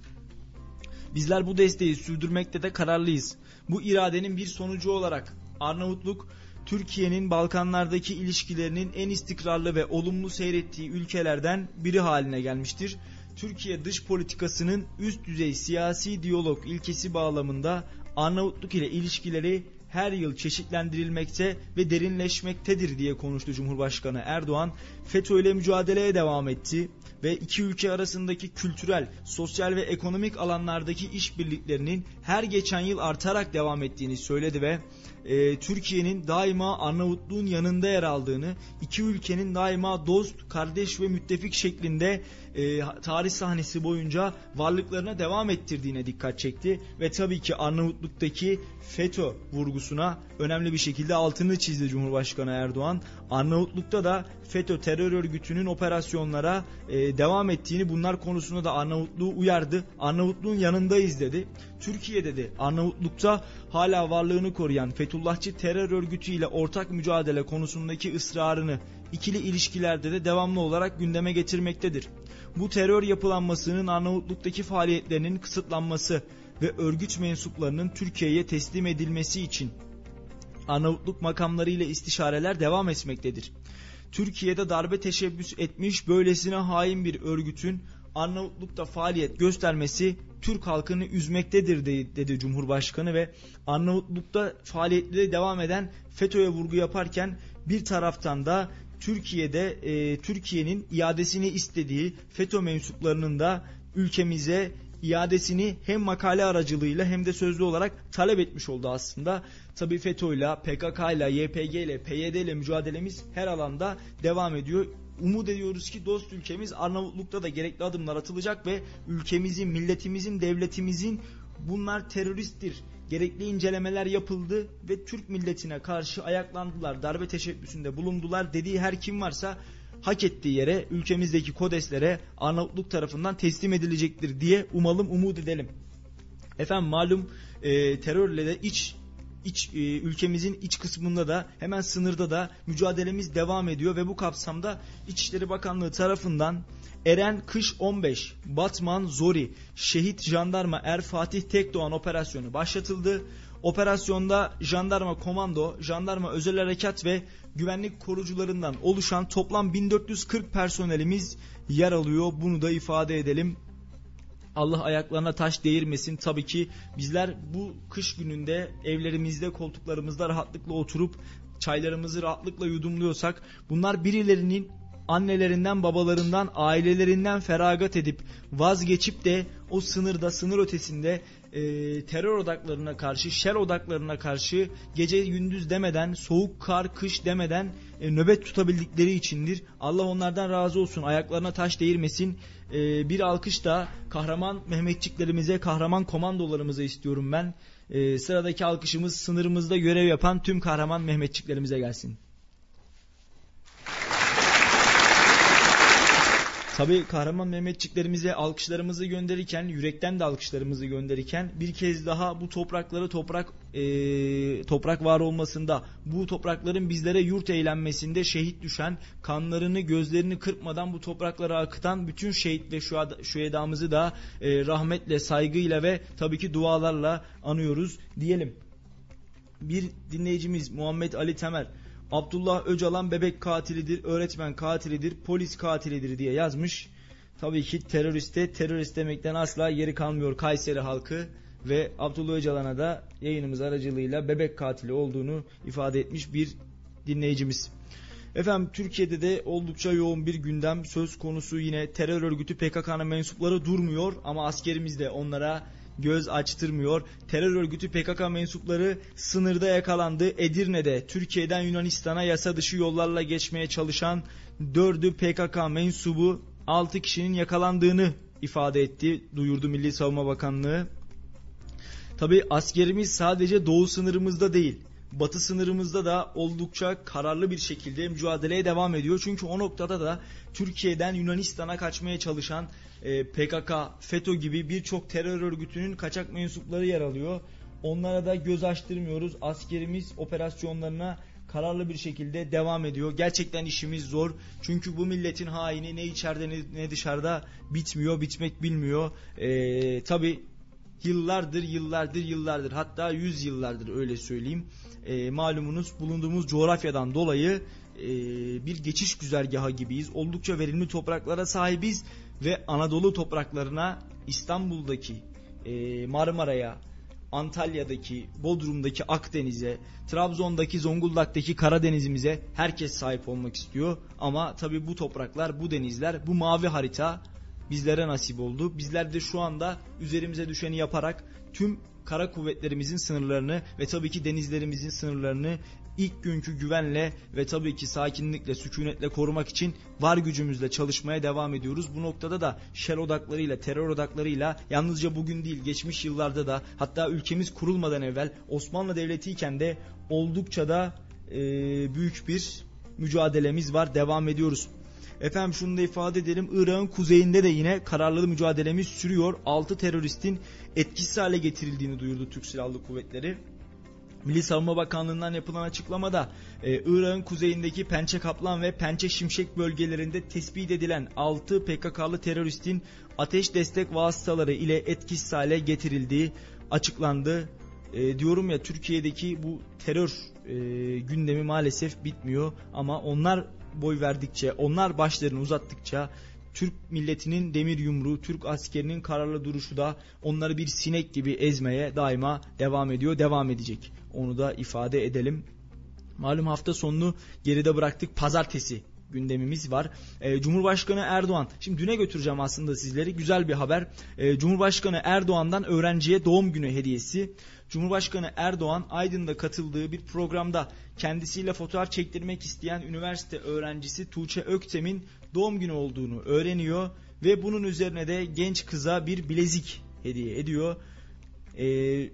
S2: Bizler bu desteği sürdürmekte de kararlıyız. Bu iradenin bir sonucu olarak Arnavutluk Türkiye'nin Balkanlardaki ilişkilerinin en istikrarlı ve olumlu seyrettiği ülkelerden biri haline gelmiştir. Türkiye dış politikasının üst düzey siyasi diyalog ilkesi bağlamında Arnavutluk ile ilişkileri her yıl çeşitlendirilmekte ve derinleşmektedir diye konuştu Cumhurbaşkanı Erdoğan. FETÖ ile mücadeleye devam etti ve iki ülke arasındaki kültürel, sosyal ve ekonomik alanlardaki işbirliklerinin her geçen yıl artarak devam ettiğini söyledi ve e, Türkiye'nin daima Arnavutluğun yanında yer aldığını, iki ülkenin daima dost, kardeş ve müttefik şeklinde e, tarih sahnesi boyunca varlıklarına devam ettirdiğine dikkat çekti ve tabii ki Arnavutluk'taki FETÖ vurgusuna önemli bir şekilde altını çizdi Cumhurbaşkanı Erdoğan. Arnavutluk'ta da FETÖ terör örgütünün operasyonlara e, devam ettiğini bunlar konusunda da Arnavutluğu uyardı. Arnavutluğun yanındayız dedi. Türkiye dedi Arnavutluk'ta hala varlığını koruyan Fethullahçı terör örgütüyle ortak mücadele konusundaki ısrarını ikili ilişkilerde de devamlı olarak gündeme getirmektedir. Bu terör yapılanmasının Arnavutluk'taki faaliyetlerinin kısıtlanması ve örgüt mensuplarının Türkiye'ye teslim edilmesi için Arnavutluk makamları ile istişareler devam etmektedir. Türkiye'de darbe teşebbüs etmiş böylesine hain bir örgütün Arnavutluk'ta faaliyet göstermesi Türk halkını üzmektedir dedi, Cumhurbaşkanı ve Arnavutluk'ta faaliyetleri devam eden FETÖ'ye vurgu yaparken bir taraftan da Türkiye'de e, Türkiye'nin iadesini istediği FETÖ mensuplarının da ülkemize iadesini hem makale aracılığıyla hem de sözlü olarak talep etmiş oldu aslında. Tabi FETÖ ile, PKK ile, YPG ile, PYD ile mücadelemiz her alanda devam ediyor. Umut ediyoruz ki dost ülkemiz Arnavutluk'ta da gerekli adımlar atılacak ve ülkemizin, milletimizin, devletimizin bunlar teröristtir. Gerekli incelemeler yapıldı ve Türk milletine karşı ayaklandılar, darbe teşebbüsünde bulundular dediği her kim varsa hak ettiği yere ülkemizdeki kodeslere Arnavutluk tarafından teslim edilecektir diye umalım umut edelim. Efendim malum e, terörle de iç iç e, ülkemizin iç kısmında da hemen sınırda da mücadelemiz devam ediyor ve bu kapsamda İçişleri Bakanlığı tarafından Eren Kış 15, Batman Zori, Şehit Jandarma Er Fatih Tekdoğan operasyonu başlatıldı. Operasyonda jandarma komando, jandarma özel harekat ve güvenlik korucularından oluşan toplam 1440 personelimiz yer alıyor. Bunu da ifade edelim. Allah ayaklarına taş değirmesin. Tabii ki bizler bu kış gününde evlerimizde koltuklarımızda rahatlıkla oturup çaylarımızı rahatlıkla yudumluyorsak bunlar birilerinin annelerinden babalarından ailelerinden feragat edip vazgeçip de o sınırda sınır ötesinde e, terör odaklarına karşı şer odaklarına karşı gece gündüz demeden soğuk kar kış demeden e, nöbet tutabildikleri içindir. Allah onlardan razı olsun ayaklarına taş değirmesin. E, bir alkış da kahraman Mehmetçiklerimize kahraman komandolarımıza istiyorum ben. E, sıradaki alkışımız sınırımızda görev yapan tüm kahraman Mehmetçiklerimize gelsin. Tabi kahraman Mehmetçiklerimize alkışlarımızı gönderirken, yürekten de alkışlarımızı gönderirken bir kez daha bu toprakları toprak e, toprak var olmasında, bu toprakların bizlere yurt eğlenmesinde şehit düşen, kanlarını gözlerini kırpmadan bu topraklara akıtan bütün şehit ve şühedamızı da e, rahmetle, saygıyla ve tabii ki dualarla anıyoruz diyelim. Bir dinleyicimiz Muhammed Ali Temer Abdullah Öcalan bebek katilidir, öğretmen katilidir, polis katilidir diye yazmış. Tabii ki teröriste terörist demekten asla yeri kalmıyor Kayseri halkı ve Abdullah Öcalan'a da yayınımız aracılığıyla bebek katili olduğunu ifade etmiş bir dinleyicimiz. Efendim Türkiye'de de oldukça yoğun bir gündem söz konusu yine terör örgütü PKK'nın mensupları durmuyor ama askerimiz de onlara göz açtırmıyor. Terör örgütü PKK mensupları sınırda yakalandı. Edirne'de Türkiye'den Yunanistan'a yasa dışı yollarla geçmeye çalışan 4'ü PKK mensubu 6 kişinin yakalandığını ifade etti. Duyurdu Milli Savunma Bakanlığı. Tabi askerimiz sadece doğu sınırımızda değil batı sınırımızda da oldukça kararlı bir şekilde mücadeleye devam ediyor. Çünkü o noktada da Türkiye'den Yunanistan'a kaçmaya çalışan e, PKK, FETÖ gibi birçok terör örgütünün kaçak mensupları yer alıyor. Onlara da göz açtırmıyoruz. Askerimiz operasyonlarına kararlı bir şekilde devam ediyor. Gerçekten işimiz zor. Çünkü bu milletin haini ne içeride ne dışarıda bitmiyor, bitmek bilmiyor. Ee, Tabi yıllardır, yıllardır, yıllardır hatta yüz yıllardır öyle söyleyeyim. Ee, malumunuz bulunduğumuz coğrafyadan dolayı e, bir geçiş güzergahı gibiyiz. Oldukça verimli topraklara sahibiz ve Anadolu topraklarına İstanbul'daki e, Marmara'ya, Antalya'daki, Bodrum'daki Akdeniz'e, Trabzon'daki, Zonguldak'taki Karadeniz'imize herkes sahip olmak istiyor. Ama tabi bu topraklar, bu denizler, bu mavi harita bizlere nasip oldu. Bizler de şu anda üzerimize düşeni yaparak tüm kara kuvvetlerimizin sınırlarını ve tabii ki denizlerimizin sınırlarını ilk günkü güvenle ve tabii ki sakinlikle, sükunetle korumak için var gücümüzle çalışmaya devam ediyoruz. Bu noktada da şer odaklarıyla, terör odaklarıyla yalnızca bugün değil geçmiş yıllarda da hatta ülkemiz kurulmadan evvel Osmanlı Devleti iken de oldukça da e, büyük bir mücadelemiz var. Devam ediyoruz. Efendim şunu da ifade edelim. Irak'ın kuzeyinde de yine kararlı mücadelemiz sürüyor. 6 teröristin etkisiz hale getirildiğini duyurdu Türk Silahlı Kuvvetleri. Milli Savunma Bakanlığı'ndan yapılan açıklamada e, Irak'ın kuzeyindeki Pençe Kaplan ve Pençe Şimşek bölgelerinde tespit edilen 6 PKK'lı teröristin ateş destek vasıtaları ile etkisiz hale getirildiği açıklandı. E, diyorum ya Türkiye'deki bu terör e, gündemi maalesef bitmiyor ama onlar boy verdikçe, onlar başlarını uzattıkça Türk milletinin demir yumruğu, Türk askerinin kararlı duruşu da onları bir sinek gibi ezmeye daima devam ediyor, devam edecek. Onu da ifade edelim. Malum hafta sonunu geride bıraktık. Pazartesi gündemimiz var. E, Cumhurbaşkanı Erdoğan, şimdi düne götüreceğim aslında sizleri. Güzel bir haber. E, Cumhurbaşkanı Erdoğan'dan öğrenciye doğum günü hediyesi. Cumhurbaşkanı Erdoğan Aydın'da katıldığı bir programda kendisiyle fotoğraf çektirmek isteyen üniversite öğrencisi Tuğçe Öktem'in doğum günü olduğunu öğreniyor ve bunun üzerine de genç kıza bir bilezik hediye ediyor. Ee,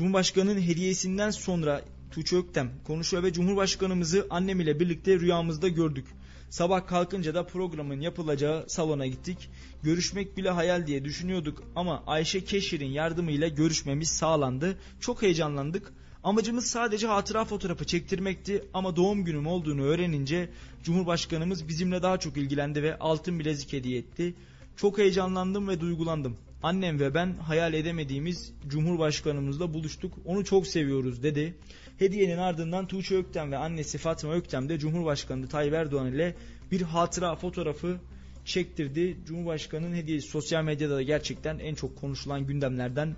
S2: Cumhurbaşkanı'nın hediyesinden sonra Tuğçe Öktem konuşuyor ve Cumhurbaşkanımızı annem ile birlikte rüyamızda gördük. Sabah kalkınca da programın yapılacağı salona gittik. Görüşmek bile hayal diye düşünüyorduk ama Ayşe Keşir'in yardımıyla görüşmemiz sağlandı. Çok heyecanlandık. Amacımız sadece hatıra fotoğrafı çektirmekti ama doğum günüm olduğunu öğrenince Cumhurbaşkanımız bizimle daha çok ilgilendi ve altın bilezik hediye etti. Çok heyecanlandım ve duygulandım. Annem ve ben hayal edemediğimiz Cumhurbaşkanımızla buluştuk. Onu çok seviyoruz dedi. Hediyenin ardından Tuğçe Öktem ve annesi Fatma Öktem de Cumhurbaşkanı Tayyip Erdoğan ile bir hatıra fotoğrafı çektirdi. Cumhurbaşkanının hediyesi sosyal medyada da gerçekten en çok konuşulan gündemlerden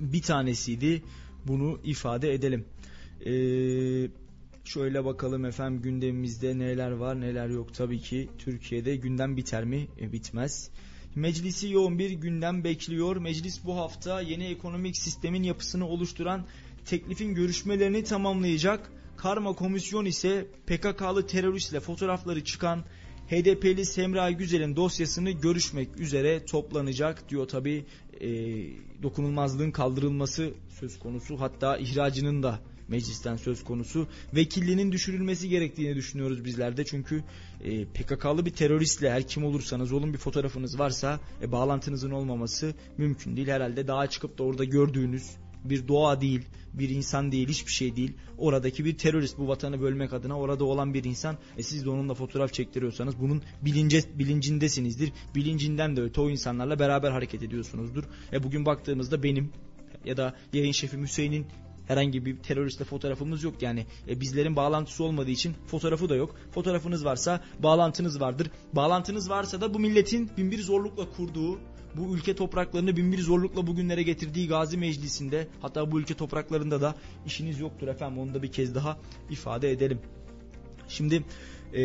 S2: bir tanesiydi. Bunu ifade edelim. Ee, şöyle bakalım efendim gündemimizde neler var neler yok. Tabii ki Türkiye'de gündem biter mi? E, bitmez. Meclisi yoğun bir gündem bekliyor. Meclis bu hafta yeni ekonomik sistemin yapısını oluşturan teklifin görüşmelerini tamamlayacak. Karma komisyon ise PKK'lı teröristle fotoğrafları çıkan HDP'li Semra Güzel'in dosyasını görüşmek üzere toplanacak diyor tabi e, dokunulmazlığın kaldırılması söz konusu hatta ihracının da meclisten söz konusu vekilliğinin düşürülmesi gerektiğini düşünüyoruz bizler de çünkü e, PKK'lı bir teröristle her kim olursanız olun bir fotoğrafınız varsa e, bağlantınızın olmaması mümkün değil herhalde daha çıkıp da orada gördüğünüz bir doğa değil, bir insan değil, hiçbir şey değil. Oradaki bir terörist bu vatanı bölmek adına orada olan bir insan. E siz de onunla fotoğraf çektiriyorsanız bunun bilince, bilincindesinizdir. Bilincinden de öte o insanlarla beraber hareket ediyorsunuzdur. E bugün baktığımızda benim ya da yayın şefim Hüseyin'in herhangi bir teröristle fotoğrafımız yok yani e, bizlerin bağlantısı olmadığı için fotoğrafı da yok. Fotoğrafınız varsa bağlantınız vardır. Bağlantınız varsa da bu milletin binbir zorlukla kurduğu bu ülke topraklarını binbir zorlukla bugünlere getirdiği Gazi Meclisi'nde hatta bu ülke topraklarında da işiniz yoktur efendim onu da bir kez daha ifade edelim. Şimdi e,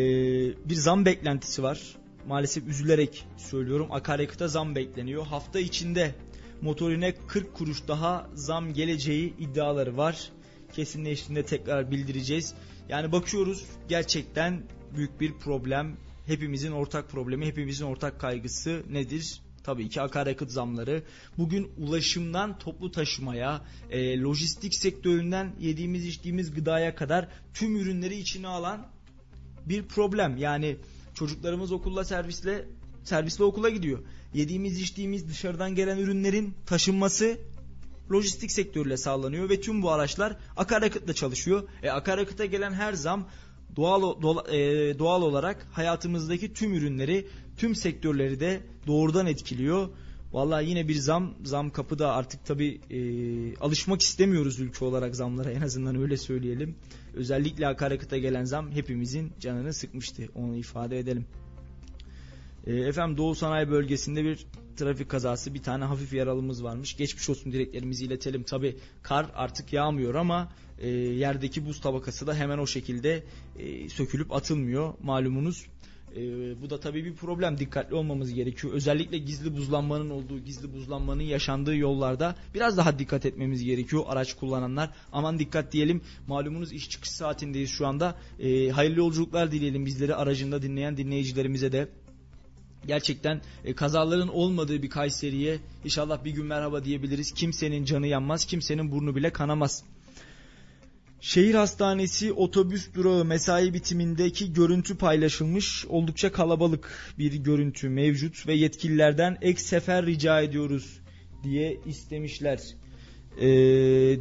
S2: bir zam beklentisi var. Maalesef üzülerek söylüyorum akaryakıta zam bekleniyor. Hafta içinde motorine 40 kuruş daha zam geleceği iddiaları var. Kesinleştiğinde tekrar bildireceğiz. Yani bakıyoruz gerçekten büyük bir problem. Hepimizin ortak problemi, hepimizin ortak kaygısı nedir? Tabii ki akaryakıt zamları. Bugün ulaşımdan toplu taşımaya, e, lojistik sektöründen yediğimiz içtiğimiz gıdaya kadar tüm ürünleri içine alan bir problem. Yani çocuklarımız okulla servisle servisle okula gidiyor. Yediğimiz içtiğimiz dışarıdan gelen ürünlerin taşınması lojistik sektörüyle sağlanıyor ve tüm bu araçlar akaryakıtla çalışıyor. E, akaryakıta gelen her zam doğal doğal, e, doğal olarak hayatımızdaki tüm ürünleri, tüm sektörleri de doğrudan etkiliyor. Vallahi yine bir zam, zam kapıda artık tabi e, alışmak istemiyoruz ülke olarak zamlara en azından öyle söyleyelim. Özellikle akaryakıta gelen zam hepimizin canını sıkmıştı onu ifade edelim. E, efendim Doğu Sanayi Bölgesi'nde bir trafik kazası bir tane hafif yaralımız varmış. Geçmiş olsun dileklerimizi iletelim. Tabi kar artık yağmıyor ama e, yerdeki buz tabakası da hemen o şekilde e, sökülüp atılmıyor malumunuz. E, bu da tabii bir problem. Dikkatli olmamız gerekiyor. Özellikle gizli buzlanmanın olduğu, gizli buzlanmanın yaşandığı yollarda biraz daha dikkat etmemiz gerekiyor. Araç kullananlar aman dikkat diyelim. Malumunuz iş çıkış saatindeyiz şu anda. E, hayırlı yolculuklar dileyelim bizleri aracında dinleyen dinleyicilerimize de gerçekten e, kazaların olmadığı bir Kayseri'ye inşallah bir gün merhaba diyebiliriz. Kimsenin canı yanmaz, kimsenin burnu bile kanamaz. Şehir hastanesi otobüs durağı mesai bitimindeki görüntü paylaşılmış. Oldukça kalabalık bir görüntü mevcut ve yetkililerden ek sefer rica ediyoruz diye istemişler e,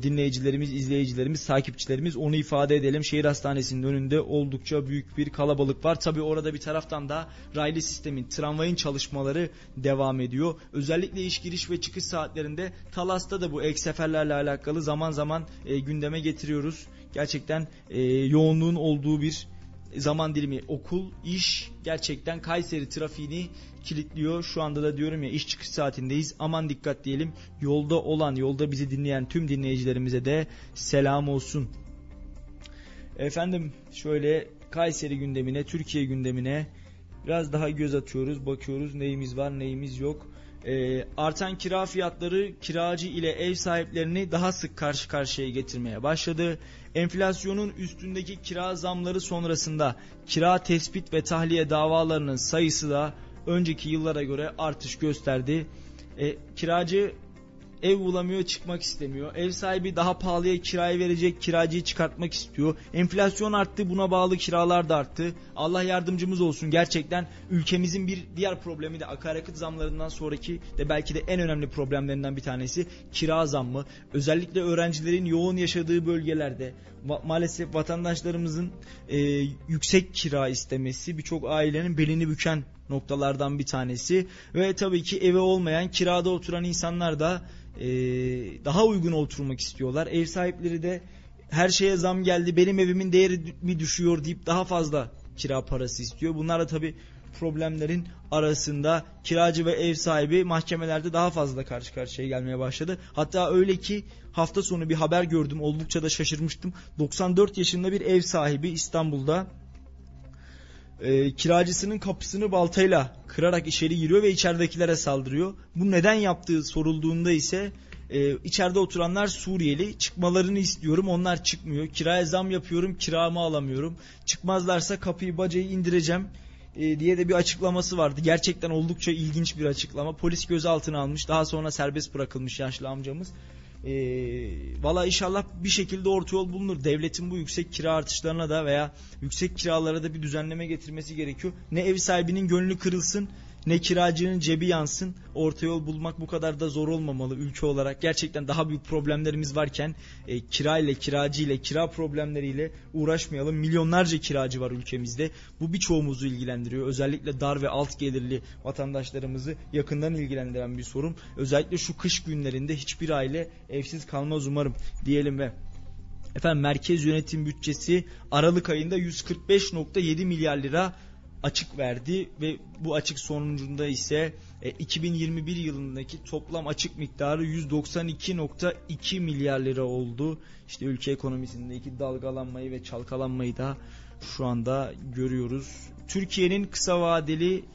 S2: dinleyicilerimiz, izleyicilerimiz, takipçilerimiz onu ifade edelim. Şehir hastanesinin önünde oldukça büyük bir kalabalık var. Tabi orada bir taraftan da raylı sistemin, tramvayın çalışmaları devam ediyor. Özellikle iş giriş ve çıkış saatlerinde Talas'ta da bu ek seferlerle alakalı zaman zaman e, gündeme getiriyoruz. Gerçekten e, yoğunluğun olduğu bir zaman dilimi okul, iş gerçekten Kayseri trafiğini kilitliyor. Şu anda da diyorum ya iş çıkış saatindeyiz. Aman dikkat diyelim. Yolda olan, yolda bizi dinleyen tüm dinleyicilerimize de selam olsun. Efendim şöyle Kayseri gündemine, Türkiye gündemine biraz daha göz atıyoruz, bakıyoruz neyimiz var, neyimiz yok. Ee, artan kira fiyatları kiracı ile ev sahiplerini daha sık karşı karşıya getirmeye başladı. Enflasyonun üstündeki kira zamları sonrasında kira tespit ve tahliye davalarının sayısı da önceki yıllara göre artış gösterdi. E, kiracı ev bulamıyor çıkmak istemiyor. Ev sahibi daha pahalıya kirayı verecek kiracıyı çıkartmak istiyor. Enflasyon arttı buna bağlı kiralar da arttı. Allah yardımcımız olsun gerçekten ülkemizin bir diğer problemi de akaryakıt zamlarından sonraki de belki de en önemli problemlerinden bir tanesi kira zammı. Özellikle öğrencilerin yoğun yaşadığı bölgelerde ma- maalesef vatandaşlarımızın e, yüksek kira istemesi birçok ailenin belini büken noktalardan bir tanesi ve tabii ki evi olmayan kirada oturan insanlar da e, daha uygun oturmak istiyorlar. Ev sahipleri de her şeye zam geldi benim evimin değeri mi düşüyor deyip daha fazla kira parası istiyor. Bunlar da tabii problemlerin arasında kiracı ve ev sahibi mahkemelerde daha fazla karşı karşıya gelmeye başladı. Hatta öyle ki hafta sonu bir haber gördüm oldukça da şaşırmıştım. 94 yaşında bir ev sahibi İstanbul'da e, kiracısının kapısını baltayla kırarak içeri giriyor ve içeridekilere saldırıyor. Bu neden yaptığı sorulduğunda ise e, içeride oturanlar Suriyeli çıkmalarını istiyorum onlar çıkmıyor. Kiraya zam yapıyorum kiramı alamıyorum. Çıkmazlarsa kapıyı bacayı indireceğim e, diye de bir açıklaması vardı. Gerçekten oldukça ilginç bir açıklama. Polis gözaltına almış daha sonra serbest bırakılmış yaşlı amcamız. E, Valla inşallah bir şekilde orta yol bulunur. Devletin bu yüksek kira artışlarına da veya yüksek kiralara da bir düzenleme getirmesi gerekiyor. Ne ev sahibinin gönlü kırılsın ne kiracının cebi yansın. Orta yol bulmak bu kadar da zor olmamalı ülke olarak. Gerçekten daha büyük problemlerimiz varken e, kira ile kiracı ile kira problemleriyle uğraşmayalım. Milyonlarca kiracı var ülkemizde. Bu birçoğumuzu ilgilendiriyor. Özellikle dar ve alt gelirli vatandaşlarımızı yakından ilgilendiren bir sorun. Özellikle şu kış günlerinde hiçbir aile evsiz kalmaz umarım diyelim ve Efendim merkez yönetim bütçesi Aralık ayında 145.7 milyar lira açık verdi ve bu açık sonucunda ise e, 2021 yılındaki toplam açık miktarı 192.2 milyar lira oldu. İşte ülke ekonomisindeki dalgalanmayı ve çalkalanmayı da şu anda görüyoruz. Türkiye'nin kısa vadeli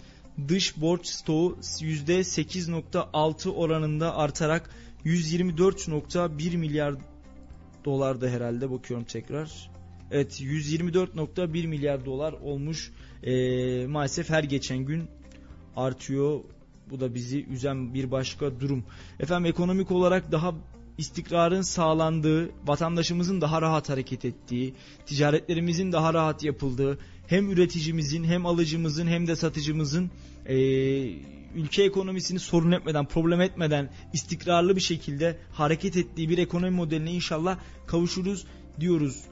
S2: dış borç stoğu %8.6 oranında artarak 124.1 milyar dolarda herhalde bakıyorum tekrar. Evet 124.1 milyar dolar olmuş. Ee, maalesef her geçen gün artıyor. Bu da bizi üzen bir başka durum. Efendim ekonomik olarak daha istikrarın sağlandığı, vatandaşımızın daha rahat hareket ettiği, ticaretlerimizin daha rahat yapıldığı, hem üreticimizin hem alıcımızın hem de satıcımızın e, ülke ekonomisini sorun etmeden, problem etmeden istikrarlı bir şekilde hareket ettiği bir ekonomi modeline inşallah kavuşuruz diyoruz.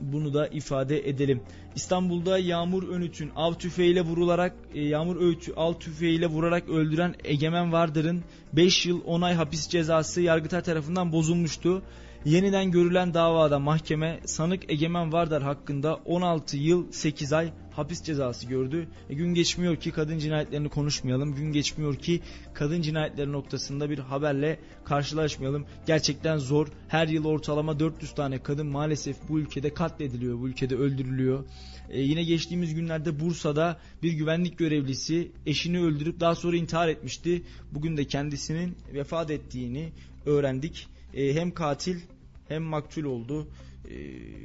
S2: Bunu da ifade edelim. İstanbul'da Yağmur Önüt'ün av tüfeğiyle vurularak e, Yağmur Öğüt'ü av tüfeğiyle vurarak öldüren Egemen Vardır'ın 5 yıl 10 ay hapis cezası Yargıtay tarafından bozulmuştu. Yeniden görülen davada mahkeme sanık Egemen Vardar hakkında 16 yıl 8 ay hapis cezası gördü. E, gün geçmiyor ki kadın cinayetlerini konuşmayalım. Gün geçmiyor ki kadın cinayetleri noktasında bir haberle karşılaşmayalım. Gerçekten zor. Her yıl ortalama 400 tane kadın maalesef bu ülkede katlediliyor. Bu ülkede öldürülüyor. E, yine geçtiğimiz günlerde Bursa'da bir güvenlik görevlisi eşini öldürüp daha sonra intihar etmişti. Bugün de kendisinin vefat ettiğini öğrendik. E, hem katil hem maktul oldu. E,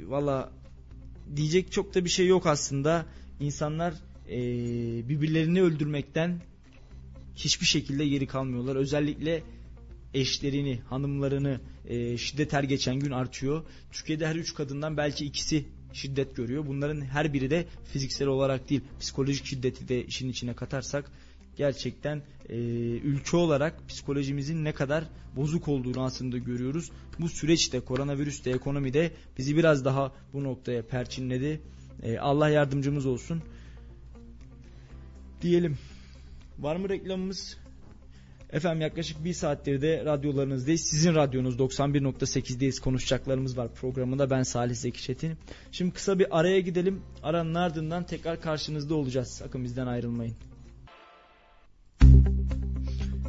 S2: Valla diyecek çok da bir şey yok aslında. İnsanlar e, birbirlerini öldürmekten hiçbir şekilde geri kalmıyorlar. Özellikle eşlerini, hanımlarını e, şiddet her geçen gün artıyor. Türkiye'de her üç kadından belki ikisi şiddet görüyor. Bunların her biri de fiziksel olarak değil, psikolojik şiddeti de işin içine katarsak gerçekten e, ülke olarak psikolojimizin ne kadar bozuk olduğunu aslında görüyoruz. Bu süreçte koronavirüs de ekonomi de bizi biraz daha bu noktaya perçinledi. E, Allah yardımcımız olsun. Diyelim. Var mı reklamımız? Efendim yaklaşık bir saattir de radyolarınızdayız. Sizin radyonuz 91.8'deyiz. Konuşacaklarımız var programında. Ben Salih Zeki Çetin. Şimdi kısa bir araya gidelim. Aranın ardından tekrar karşınızda olacağız. Sakın bizden ayrılmayın.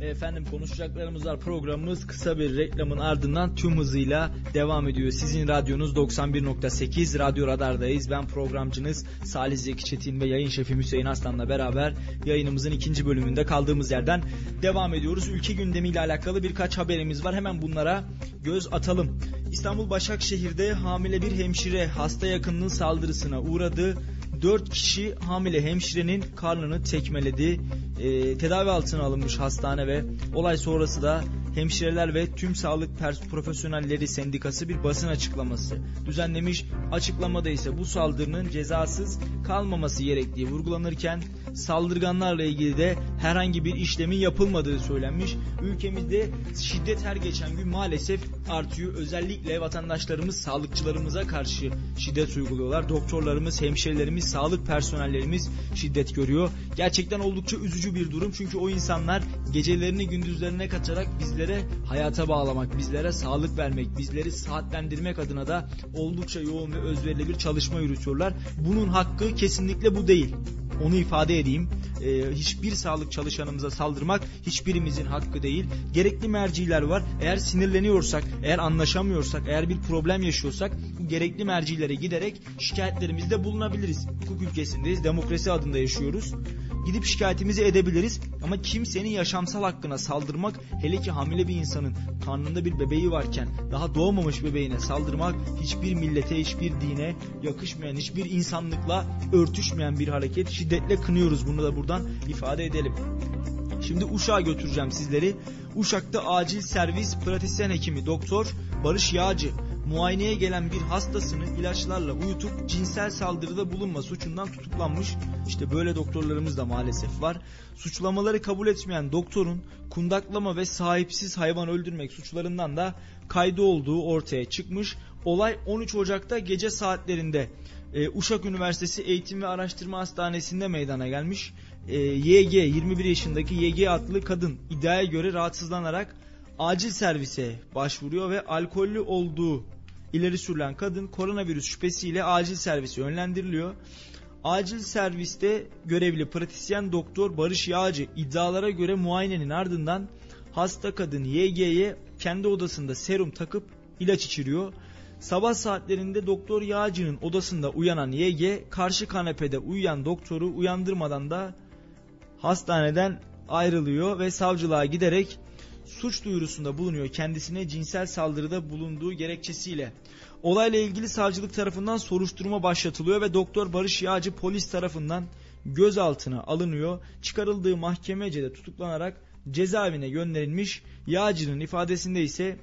S2: Efendim konuşacaklarımız var. Programımız kısa bir reklamın ardından tüm hızıyla devam ediyor. Sizin radyonuz 91.8 Radyo Radar'dayız. Ben programcınız Salih Zeki Çetin ve yayın şefim Hüseyin Aslan'la beraber yayınımızın ikinci bölümünde kaldığımız yerden devam ediyoruz. Ülke gündemiyle alakalı birkaç haberimiz var. Hemen bunlara göz atalım. İstanbul Başakşehir'de hamile bir hemşire hasta yakınının saldırısına uğradı. 4 kişi hamile hemşirenin karnını tekmeledi. E, tedavi altına alınmış hastane ve olay sonrası da Hemşireler ve Tüm Sağlık Profesyonelleri Sendikası bir basın açıklaması düzenlemiş. Açıklamada ise bu saldırının cezasız kalmaması gerektiği vurgulanırken saldırganlarla ilgili de herhangi bir işlemin yapılmadığı söylenmiş. Ülkemizde şiddet her geçen gün maalesef artıyor. Özellikle vatandaşlarımız sağlıkçılarımıza karşı şiddet uyguluyorlar. Doktorlarımız, hemşirelerimiz, sağlık personellerimiz şiddet görüyor. Gerçekten oldukça üzücü bir durum çünkü o insanlar gecelerini gündüzlerine kaçarak bizlere hayata bağlamak, bizlere sağlık vermek, bizleri saatlendirmek adına da oldukça yoğun ve özverili bir çalışma yürütüyorlar. Bunun hakkı kesinlikle bu değil. Onu ifade edeyim. Ee, hiçbir sağlık çalışanımıza saldırmak hiçbirimizin hakkı değil. Gerekli merciler var. Eğer sinirleniyorsak, eğer anlaşamıyorsak, eğer bir problem yaşıyorsak gerekli mercilere giderek şikayetlerimizde bulunabiliriz. Hukuk ülkesindeyiz, demokrasi adında yaşıyoruz gidip şikayetimizi edebiliriz. Ama kimsenin yaşamsal hakkına saldırmak hele ki hamile bir insanın karnında bir bebeği varken daha doğmamış bebeğine saldırmak hiçbir millete hiçbir dine yakışmayan hiçbir insanlıkla örtüşmeyen bir hareket. Şiddetle kınıyoruz bunu da buradan ifade edelim. Şimdi Uşak'a götüreceğim sizleri. Uşak'ta acil servis pratisyen hekimi doktor Barış Yağcı muayeneye gelen bir hastasını ilaçlarla uyutup cinsel saldırıda bulunma suçundan tutuklanmış. İşte böyle doktorlarımız da maalesef var. Suçlamaları kabul etmeyen doktorun kundaklama ve sahipsiz hayvan öldürmek suçlarından da kaydı olduğu ortaya çıkmış. Olay 13 Ocak'ta gece saatlerinde e, Uşak Üniversitesi Eğitim ve Araştırma Hastanesi'nde meydana gelmiş. E, YG 21 yaşındaki YG adlı kadın iddiaya göre rahatsızlanarak acil servise başvuruyor ve alkollü olduğu ileri sürülen kadın koronavirüs şüphesiyle acil servise yönlendiriliyor. Acil serviste görevli pratisyen doktor Barış Yağcı iddialara göre muayenenin ardından hasta kadın YG'ye kendi odasında serum takıp ilaç içiriyor. Sabah saatlerinde doktor Yağcı'nın odasında uyanan YG karşı kanepede uyuyan doktoru uyandırmadan da hastaneden ayrılıyor ve savcılığa giderek suç duyurusunda bulunuyor kendisine cinsel saldırıda bulunduğu gerekçesiyle. Olayla ilgili savcılık tarafından soruşturma başlatılıyor ve Doktor Barış Yağcı polis tarafından gözaltına alınıyor. Çıkarıldığı mahkemece de tutuklanarak cezaevine gönderilmiş. Yağcı'nın ifadesinde ise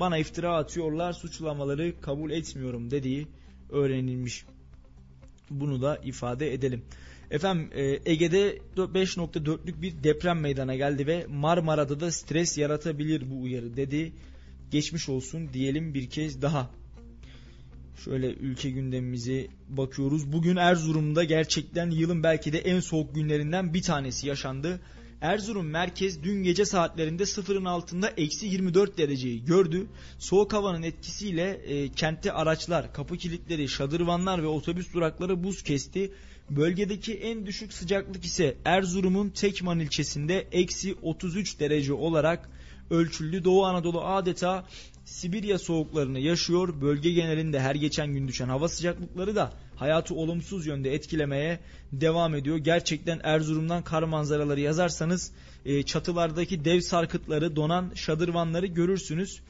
S2: bana iftira atıyorlar suçlamaları kabul etmiyorum dediği öğrenilmiş. Bunu da ifade edelim. Efendim e, Ege'de 5.4'lük bir deprem meydana geldi ve Marmara'da da stres yaratabilir bu uyarı dedi. Geçmiş olsun diyelim bir kez daha. Şöyle ülke gündemimize bakıyoruz. Bugün Erzurum'da gerçekten yılın belki de en soğuk günlerinden bir tanesi yaşandı. Erzurum merkez dün gece saatlerinde sıfırın altında eksi 24 dereceyi gördü. Soğuk havanın etkisiyle e, kentte araçlar, kapı kilitleri, şadırvanlar ve otobüs durakları buz kesti. Bölgedeki en düşük sıcaklık ise Erzurum'un Tekman ilçesinde eksi 33 derece olarak ölçüldü. Doğu Anadolu adeta Sibirya soğuklarını yaşıyor. Bölge genelinde her geçen gün düşen hava sıcaklıkları da hayatı olumsuz yönde etkilemeye devam ediyor. Gerçekten Erzurum'dan kar manzaraları yazarsanız e, çatılardaki dev sarkıtları, donan şadırvanları görürsünüz.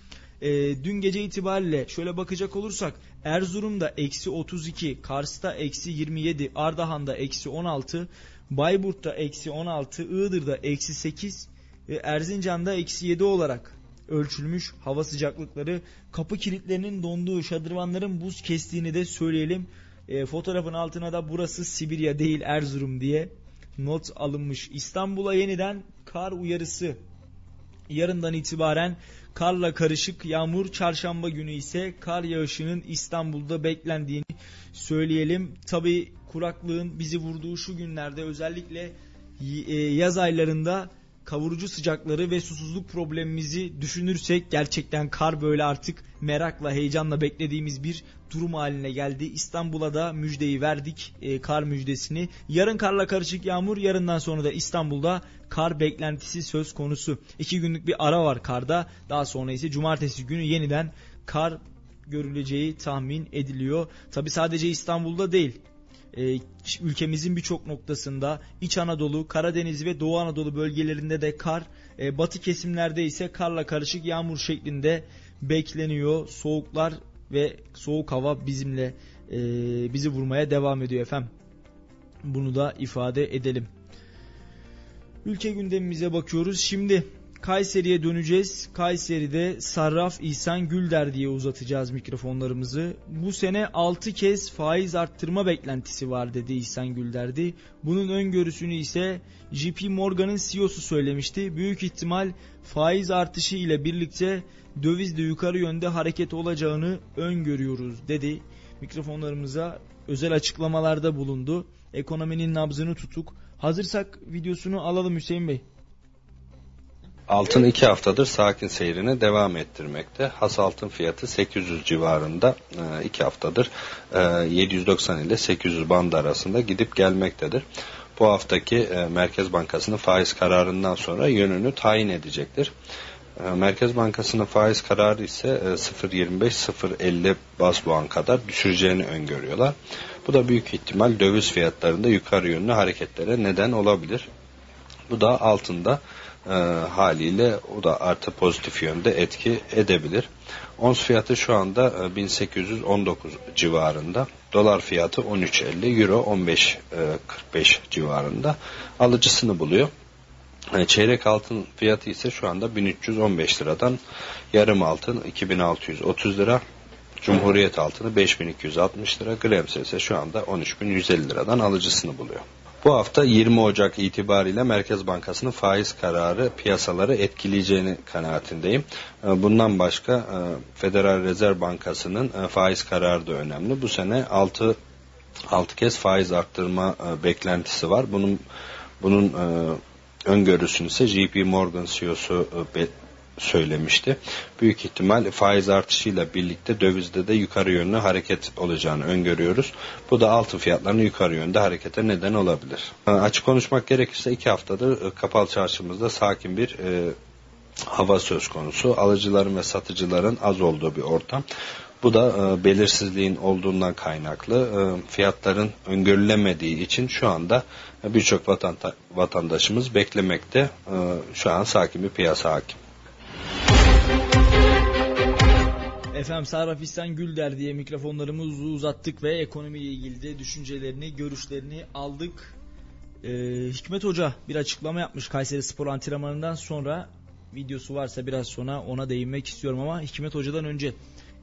S2: E, dün gece itibariyle şöyle bakacak olursak Erzurum'da eksi 32, Kars'ta eksi 27, Ardahan'da eksi 16, Bayburt'ta eksi 16, Iğdır'da eksi 8, e, Erzincan'da eksi 7 olarak ölçülmüş hava sıcaklıkları. Kapı kilitlerinin donduğu, şadırvanların buz kestiğini de söyleyelim. E, fotoğrafın altına da burası Sibirya değil Erzurum diye not alınmış. İstanbul'a yeniden kar uyarısı. Yarından itibaren karla karışık yağmur, çarşamba günü ise kar yağışının İstanbul'da beklendiğini söyleyelim. Tabi kuraklığın bizi vurduğu şu günlerde özellikle e, yaz aylarında kavurucu sıcakları ve susuzluk problemimizi düşünürsek gerçekten kar böyle artık merakla heyecanla beklediğimiz bir durum haline geldi. İstanbul'a da müjdeyi verdik e, kar müjdesini. Yarın karla karışık yağmur yarından sonra da İstanbul'da kar beklentisi söz konusu. İki günlük bir ara var karda daha sonra ise cumartesi günü yeniden kar görüleceği tahmin ediliyor. Tabi sadece İstanbul'da değil e, ülkemizin birçok noktasında İç Anadolu, Karadeniz ve Doğu Anadolu bölgelerinde de kar, e, batı kesimlerde ise karla karışık yağmur şeklinde bekleniyor. Soğuklar ve soğuk hava bizimle e, bizi vurmaya devam ediyor efendim. Bunu da ifade edelim. Ülke gündemimize bakıyoruz. Şimdi Kayseri'ye döneceğiz. Kayseri'de Sarraf İhsan Gülder diye uzatacağız mikrofonlarımızı. Bu sene 6 kez faiz arttırma beklentisi var dedi İhsan Gülder'di. Bunun öngörüsünü ise JP Morgan'ın CEO'su söylemişti. Büyük ihtimal faiz artışı ile birlikte dövizde yukarı yönde hareket olacağını öngörüyoruz dedi. Mikrofonlarımıza özel açıklamalarda bulundu. Ekonominin nabzını tutuk. Hazırsak videosunu alalım Hüseyin Bey.
S5: Altın iki haftadır sakin seyrine devam ettirmekte. Has altın fiyatı 800 civarında e, iki haftadır 790 e, ile 800 band arasında gidip gelmektedir. Bu haftaki e, Merkez Bankası'nın faiz kararından sonra yönünü tayin edecektir. Merkez Bankası'nın faiz kararı ise 0.25-0.50 bas puan kadar düşüreceğini öngörüyorlar. Bu da büyük ihtimal döviz fiyatlarında yukarı yönlü hareketlere neden olabilir. Bu da altında e, haliyle o da artı pozitif yönde etki edebilir. Ons fiyatı şu anda e, 1819 civarında. Dolar fiyatı 13.50, Euro 15.45 e, civarında. Alıcısını buluyor. E, çeyrek altın fiyatı ise şu anda 1315 liradan yarım altın 2630 lira. Cumhuriyet altını 5260 lira. Gremse ise şu anda 13150 liradan alıcısını buluyor. Bu hafta 20 Ocak itibariyle Merkez Bankası'nın faiz kararı piyasaları etkileyeceğini kanaatindeyim. Ee, bundan başka e, Federal Rezerv Bankası'nın e, faiz kararı da önemli. Bu sene 6 6 kez faiz arttırma e, beklentisi var. Bunun bunun öngörüsünü ise JP Morgan CEO'su söylemişti. Büyük ihtimal faiz artışıyla birlikte dövizde de yukarı yönlü hareket olacağını öngörüyoruz. Bu da altın fiyatlarının yukarı yönde harekete neden olabilir. Açık konuşmak gerekirse iki haftadır e, kapalı çarşımızda sakin bir e, hava söz konusu. Alıcıların ve satıcıların az olduğu bir ortam. Bu da e, belirsizliğin olduğundan kaynaklı. E, fiyatların öngörülemediği için şu anda birçok vatandaşımız beklemekte. E, şu an sakin bir piyasa hakim.
S2: Efendim Sarraf İhsan Gülder diye mikrofonlarımızı uzattık ve ekonomiyle ilgili de düşüncelerini, görüşlerini aldık. Ee, Hikmet Hoca bir açıklama yapmış Kayseri Spor antrenmanından sonra videosu varsa biraz sonra ona değinmek istiyorum ama Hikmet Hoca'dan önce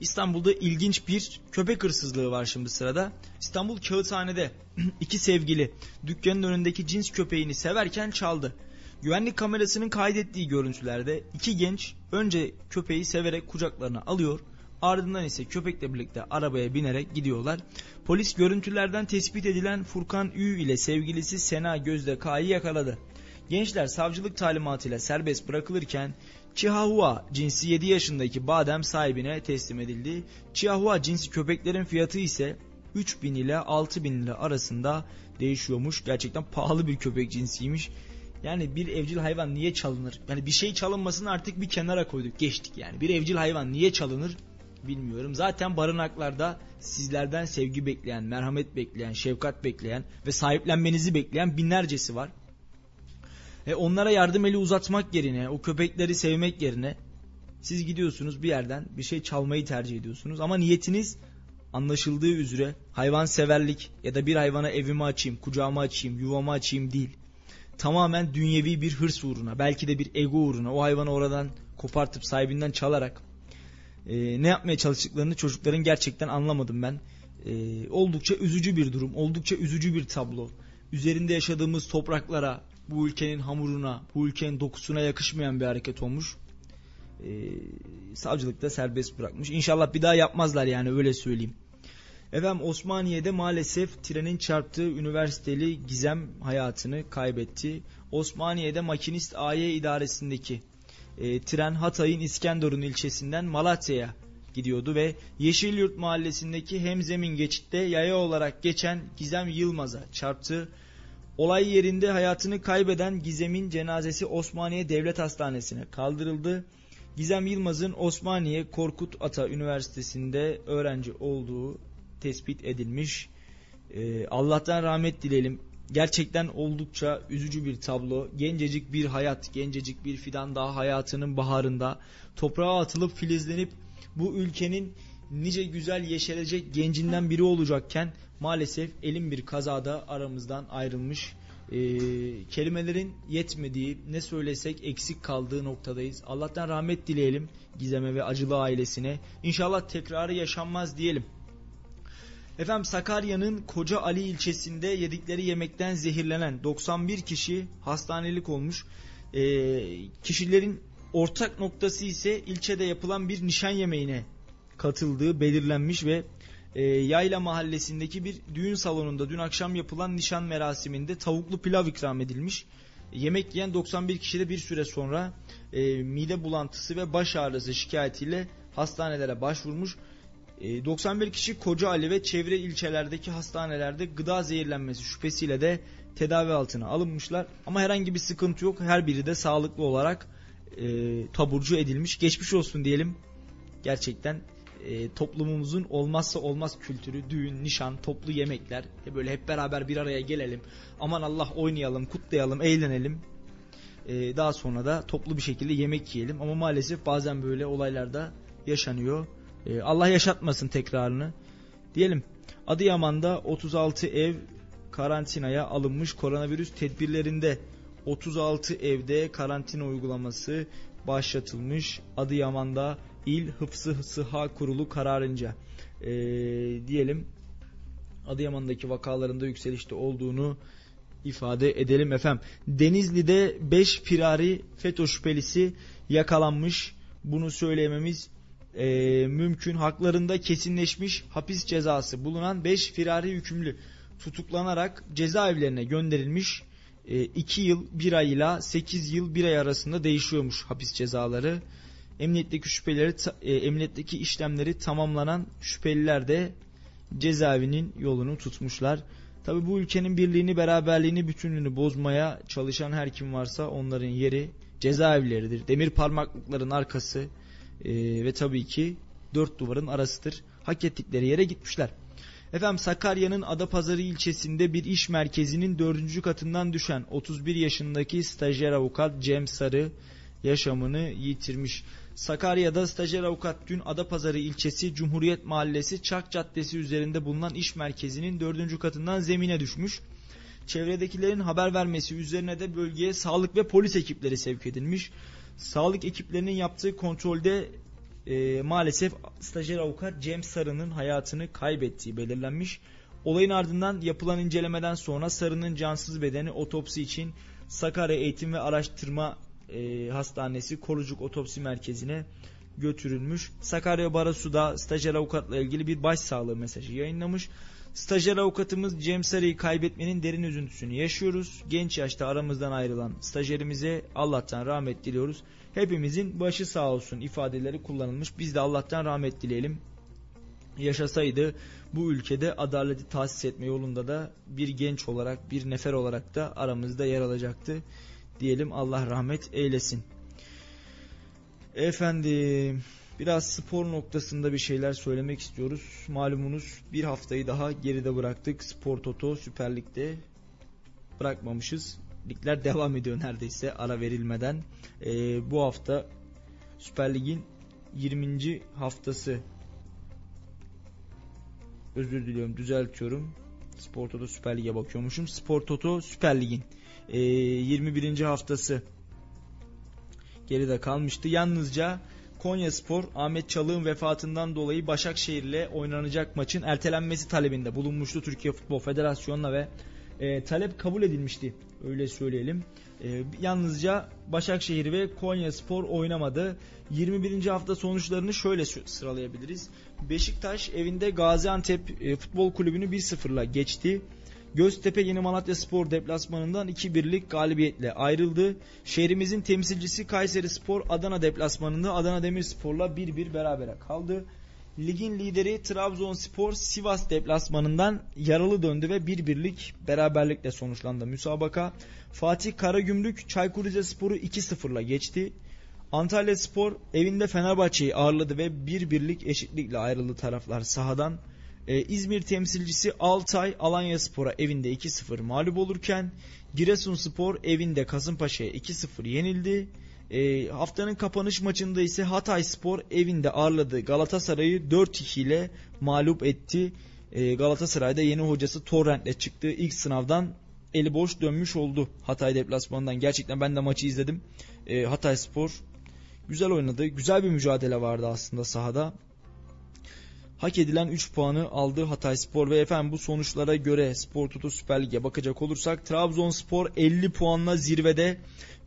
S2: İstanbul'da ilginç bir köpek hırsızlığı var şimdi sırada. İstanbul Kağıthane'de iki sevgili dükkanın önündeki cins köpeğini severken çaldı. Güvenlik kamerasının kaydettiği görüntülerde iki genç önce köpeği severek kucaklarına alıyor Ardından ise köpekle birlikte arabaya binerek gidiyorlar. Polis görüntülerden tespit edilen Furkan Ü ile sevgilisi Sena Gözde K'yı yakaladı. Gençler savcılık talimatıyla serbest bırakılırken Chihuahua cinsi 7 yaşındaki badem sahibine teslim edildi. Chihuahua cinsi köpeklerin fiyatı ise 3000 ile 6000 lira arasında değişiyormuş. Gerçekten pahalı bir köpek cinsiymiş. Yani bir evcil hayvan niye çalınır? Yani bir şey çalınmasını artık bir kenara koyduk. Geçtik yani. Bir evcil hayvan niye çalınır? bilmiyorum. Zaten barınaklarda sizlerden sevgi bekleyen, merhamet bekleyen, şefkat bekleyen ve sahiplenmenizi bekleyen binlercesi var. E onlara yardım eli uzatmak yerine, o köpekleri sevmek yerine siz gidiyorsunuz bir yerden bir şey çalmayı tercih ediyorsunuz ama niyetiniz anlaşıldığı üzere hayvan severlik ya da bir hayvana evimi açayım, kucağımı açayım, yuvamı açayım değil. Tamamen dünyevi bir hırs uğruna, belki de bir ego uğruna o hayvanı oradan kopartıp sahibinden çalarak e, ne yapmaya çalıştıklarını çocukların gerçekten anlamadım ben. E, oldukça üzücü bir durum, oldukça üzücü bir tablo. Üzerinde yaşadığımız topraklara, bu ülkenin hamuruna, bu ülkenin dokusuna yakışmayan bir hareket olmuş. E, savcılıkta serbest bırakmış. İnşallah bir daha yapmazlar yani öyle söyleyeyim. Efendim Osmaniye'de maalesef trenin çarptığı üniversiteli Gizem hayatını kaybetti. Osmaniye'de makinist AY idaresindeki e, tren Hatay'ın İskenderun ilçesinden Malatya'ya gidiyordu ve Yeşilyurt mahallesindeki hemzemin geçitte yaya olarak geçen Gizem Yılmaz'a çarptı. Olay yerinde hayatını kaybeden Gizem'in cenazesi Osmaniye Devlet Hastanesi'ne kaldırıldı. Gizem Yılmaz'ın Osmaniye Korkut Ata Üniversitesi'nde öğrenci olduğu tespit edilmiş. Ee, Allah'tan rahmet dileyelim. Gerçekten oldukça üzücü bir tablo. Gencecik bir hayat, gencecik bir fidan daha hayatının baharında toprağa atılıp filizlenip bu ülkenin nice güzel yeşerecek gencinden biri olacakken maalesef elim bir kazada aramızdan ayrılmış. Ee, kelimelerin yetmediği ne söylesek eksik kaldığı noktadayız. Allah'tan rahmet dileyelim Gizem'e ve acılı ailesine. İnşallah tekrarı yaşanmaz diyelim. Efendim Sakarya'nın Koca Ali ilçesinde yedikleri yemekten zehirlenen 91 kişi hastanelik olmuş. Ee, kişilerin ortak noktası ise ilçede yapılan bir nişan yemeğine katıldığı belirlenmiş ve e, Yayla mahallesindeki bir düğün salonunda dün akşam yapılan nişan merasiminde tavuklu pilav ikram edilmiş. Yemek yiyen 91 kişi de bir süre sonra e, mide bulantısı ve baş ağrısı şikayetiyle hastanelere başvurmuş. 91 e, kişi Koca Ali ve çevre ilçelerdeki hastanelerde gıda zehirlenmesi şüphesiyle de tedavi altına alınmışlar. Ama herhangi bir sıkıntı yok. Her biri de sağlıklı olarak e, taburcu edilmiş. Geçmiş olsun diyelim. Gerçekten e, toplumumuzun olmazsa olmaz kültürü, düğün, nişan, toplu yemekler. E, böyle hep beraber bir araya gelelim. Aman Allah oynayalım, kutlayalım, eğlenelim. E, daha sonra da toplu bir şekilde yemek yiyelim. Ama maalesef bazen böyle olaylarda yaşanıyor. E, Allah yaşatmasın tekrarını. Diyelim Adıyaman'da 36 ev karantinaya alınmış koronavirüs tedbirlerinde 36 evde karantina uygulaması başlatılmış. Adıyaman'da İl Hıfzı Sıha Kurulu kararınca e, diyelim Adıyaman'daki vakalarında yükselişte olduğunu ifade edelim efendim. Denizli'de 5 firari FETÖ şüphelisi yakalanmış. Bunu söylememiz e, mümkün. Haklarında kesinleşmiş hapis cezası bulunan 5 firari hükümlü tutuklanarak cezaevlerine gönderilmiş. 2 yıl 1 ay ile 8 yıl 1 ay arasında değişiyormuş hapis cezaları. Emniyetteki şüpheleri, e, emniyetteki işlemleri tamamlanan şüpheliler de cezaevinin yolunu tutmuşlar. Tabi bu ülkenin birliğini, beraberliğini, bütünlüğünü bozmaya çalışan her kim varsa onların yeri cezaevleridir. Demir parmaklıkların arkası e, ve tabii ki dört duvarın arasıdır. Hak ettikleri yere gitmişler. Efendim Sakarya'nın Adapazarı ilçesinde bir iş merkezinin dördüncü katından düşen 31 yaşındaki stajyer avukat Cem Sarı yaşamını yitirmiş. Sakarya'da stajyer avukat dün Adapazarı ilçesi Cumhuriyet Mahallesi Çak Caddesi üzerinde bulunan iş merkezinin dördüncü katından zemine düşmüş. Çevredekilerin haber vermesi üzerine de bölgeye sağlık ve polis ekipleri sevk edilmiş. Sağlık ekiplerinin yaptığı kontrolde e, maalesef stajyer avukat Cem Sarı'nın hayatını kaybettiği belirlenmiş. Olayın ardından yapılan incelemeden sonra Sarı'nın cansız bedeni otopsi için Sakarya Eğitim ve Araştırma e, Hastanesi Korucuk Otopsi Merkezi'ne götürülmüş. Sakarya Barasu'da stajyer avukatla ilgili bir başsağlığı mesajı yayınlamış. Stajyer avukatımız Cem Sarı'yı kaybetmenin derin üzüntüsünü yaşıyoruz. Genç yaşta aramızdan ayrılan stajyerimize Allah'tan rahmet diliyoruz. Hepimizin başı sağ olsun ifadeleri kullanılmış. Biz de Allah'tan rahmet dileyelim. Yaşasaydı bu ülkede adaleti tahsis etme yolunda da bir genç olarak, bir nefer olarak da aramızda yer alacaktı. Diyelim Allah rahmet eylesin. Efendim biraz spor noktasında bir şeyler söylemek istiyoruz. Malumunuz bir haftayı daha geride bıraktık. Spor Toto Süper Lig'de bırakmamışız. Ligler devam ediyor neredeyse ara verilmeden. Ee, bu hafta Süper Lig'in 20. haftası özür diliyorum düzeltiyorum. Spor Toto Süper Lig'e bakıyormuşum. Spor Toto Süper Lig'in e, 21. haftası geride kalmıştı. Yalnızca Konya Spor Ahmet Çalık'ın vefatından dolayı Başakşehir'le oynanacak maçın ertelenmesi talebinde bulunmuştu Türkiye Futbol Federasyonu'na ve e, talep kabul edilmişti Öyle söyleyelim. E, yalnızca Başakşehir ve Konya Spor oynamadı. 21. hafta sonuçlarını şöyle sıralayabiliriz. Beşiktaş evinde Gaziantep e, Futbol Kulübü'nü 1-0'la geçti. Göztepe Yeni Malatya Spor deplasmanından 2-1'lik galibiyetle ayrıldı. Şehrimizin temsilcisi Kayseri Spor Adana deplasmanında Adana Demirspor'la 1-1 berabere kaldı. Ligin lideri Trabzonspor Sivas deplasmanından yaralı döndü ve 1-1'lik beraberlikle sonuçlandı müsabaka. Fatih Karagümrük Çaykur Rizespor'u 2-0'la geçti. Antalya Spor evinde Fenerbahçe'yi ağırladı ve 1-1'lik eşitlikle ayrıldı taraflar sahadan. Ee, İzmir temsilcisi Altay Alanya Spor'a evinde 2-0 mağlup olurken Giresunspor evinde Kasımpaşa'ya 2-0 yenildi. E, haftanın kapanış maçında ise Hatay Spor evinde ağırladığı Galatasaray'ı 4-2 ile mağlup etti. E, Galatasaray'da yeni hocası Torrent'le çıktığı ilk sınavdan eli boş dönmüş oldu Hatay deplasmanından. Gerçekten ben de maçı izledim. E, Hatay Spor güzel oynadı. Güzel bir mücadele vardı aslında sahada. Hak edilen 3 puanı aldı Hatay Spor ve efendim bu sonuçlara göre Spor Toto Süper Lig'e bakacak olursak Trabzonspor 50 puanla zirvede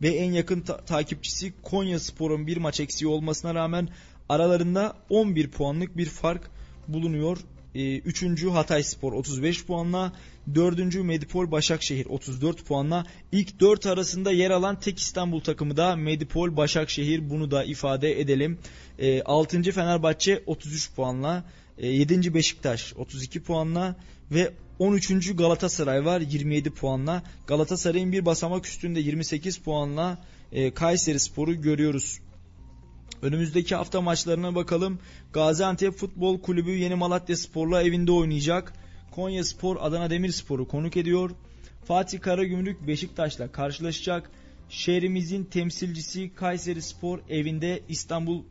S2: ve en yakın ta- takipçisi Konya Spor'un bir maç eksiği olmasına rağmen aralarında 11 puanlık bir fark bulunuyor. Ee, üçüncü Hatay Spor 35 puanla, dördüncü Medipol Başakşehir 34 puanla, ilk dört arasında yer alan tek İstanbul takımı da Medipol Başakşehir bunu da ifade edelim. Ee, altıncı Fenerbahçe 33 puanla, 7. E, Beşiktaş 32 puanla ve 13. Galatasaray var 27 puanla. Galatasaray'ın bir basamak üstünde 28 puanla e, Kayseri Spor'u görüyoruz. Önümüzdeki hafta maçlarına bakalım. Gaziantep Futbol Kulübü Yeni Malatya Spor'la evinde oynayacak. Konya Spor Adana Demirspor'u konuk ediyor. Fatih Karagümrük Beşiktaş'la karşılaşacak. Şehrimizin temsilcisi Kayseri Spor evinde İstanbul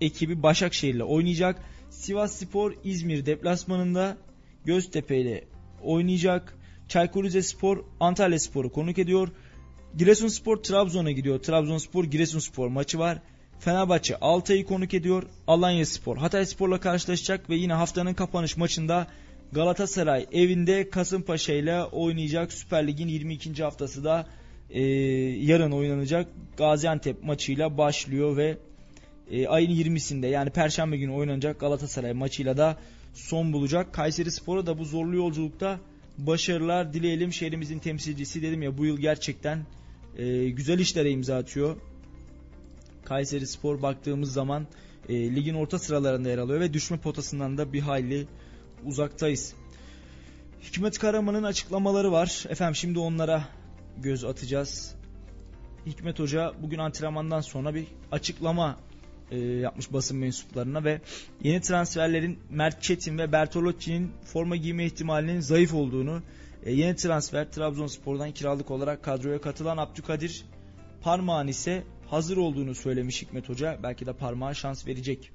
S2: ekibi Başakşehir'le oynayacak. Sivas Spor İzmir deplasmanında Göztepe ile oynayacak. Çaykur Rizespor Antalya Spor'u konuk ediyor. Giresunspor Trabzon'a gidiyor. Trabzonspor Giresunspor maçı var. Fenerbahçe Altay'ı konuk ediyor. Alanya Spor Hatay Spor'la karşılaşacak ve yine haftanın kapanış maçında Galatasaray evinde Kasımpaşa ile oynayacak. Süper Lig'in 22. haftası da e, yarın oynanacak. Gaziantep maçıyla başlıyor ve e, ayın 20'sinde yani Perşembe günü oynanacak Galatasaray maçıyla da son bulacak. Kayseri Spor'a da bu zorlu yolculukta başarılar dileyelim. Şehrimizin temsilcisi dedim ya bu yıl gerçekten e, güzel işlere imza atıyor. Kayseri Spor baktığımız zaman e, ligin orta sıralarında yer alıyor ve düşme potasından da bir hayli uzaktayız. Hikmet Karaman'ın açıklamaları var. Efendim şimdi onlara göz atacağız. Hikmet Hoca bugün antrenmandan sonra bir açıklama e, yapmış basın mensuplarına ve yeni transferlerin Mert Çetin ve Bertolocci'nin forma giyme ihtimalinin zayıf olduğunu, e, yeni transfer Trabzonspor'dan kiralık olarak kadroya katılan Abdülkadir Parmağan ise hazır olduğunu söylemiş Hikmet Hoca. Belki de parmağa şans verecek.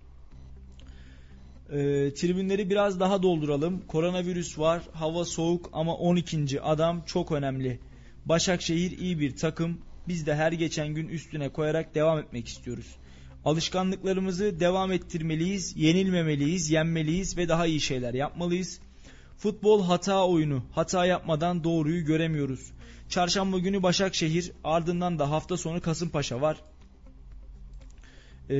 S2: E, tribünleri biraz daha dolduralım. Koronavirüs var, hava soğuk ama 12. adam çok önemli. Başakşehir iyi bir takım. Biz de her geçen gün üstüne koyarak devam etmek istiyoruz. Alışkanlıklarımızı devam ettirmeliyiz, yenilmemeliyiz, yenmeliyiz ve daha iyi şeyler yapmalıyız. Futbol hata oyunu. Hata yapmadan doğruyu göremiyoruz. Çarşamba günü Başakşehir, ardından da hafta sonu Kasımpaşa var. Ee,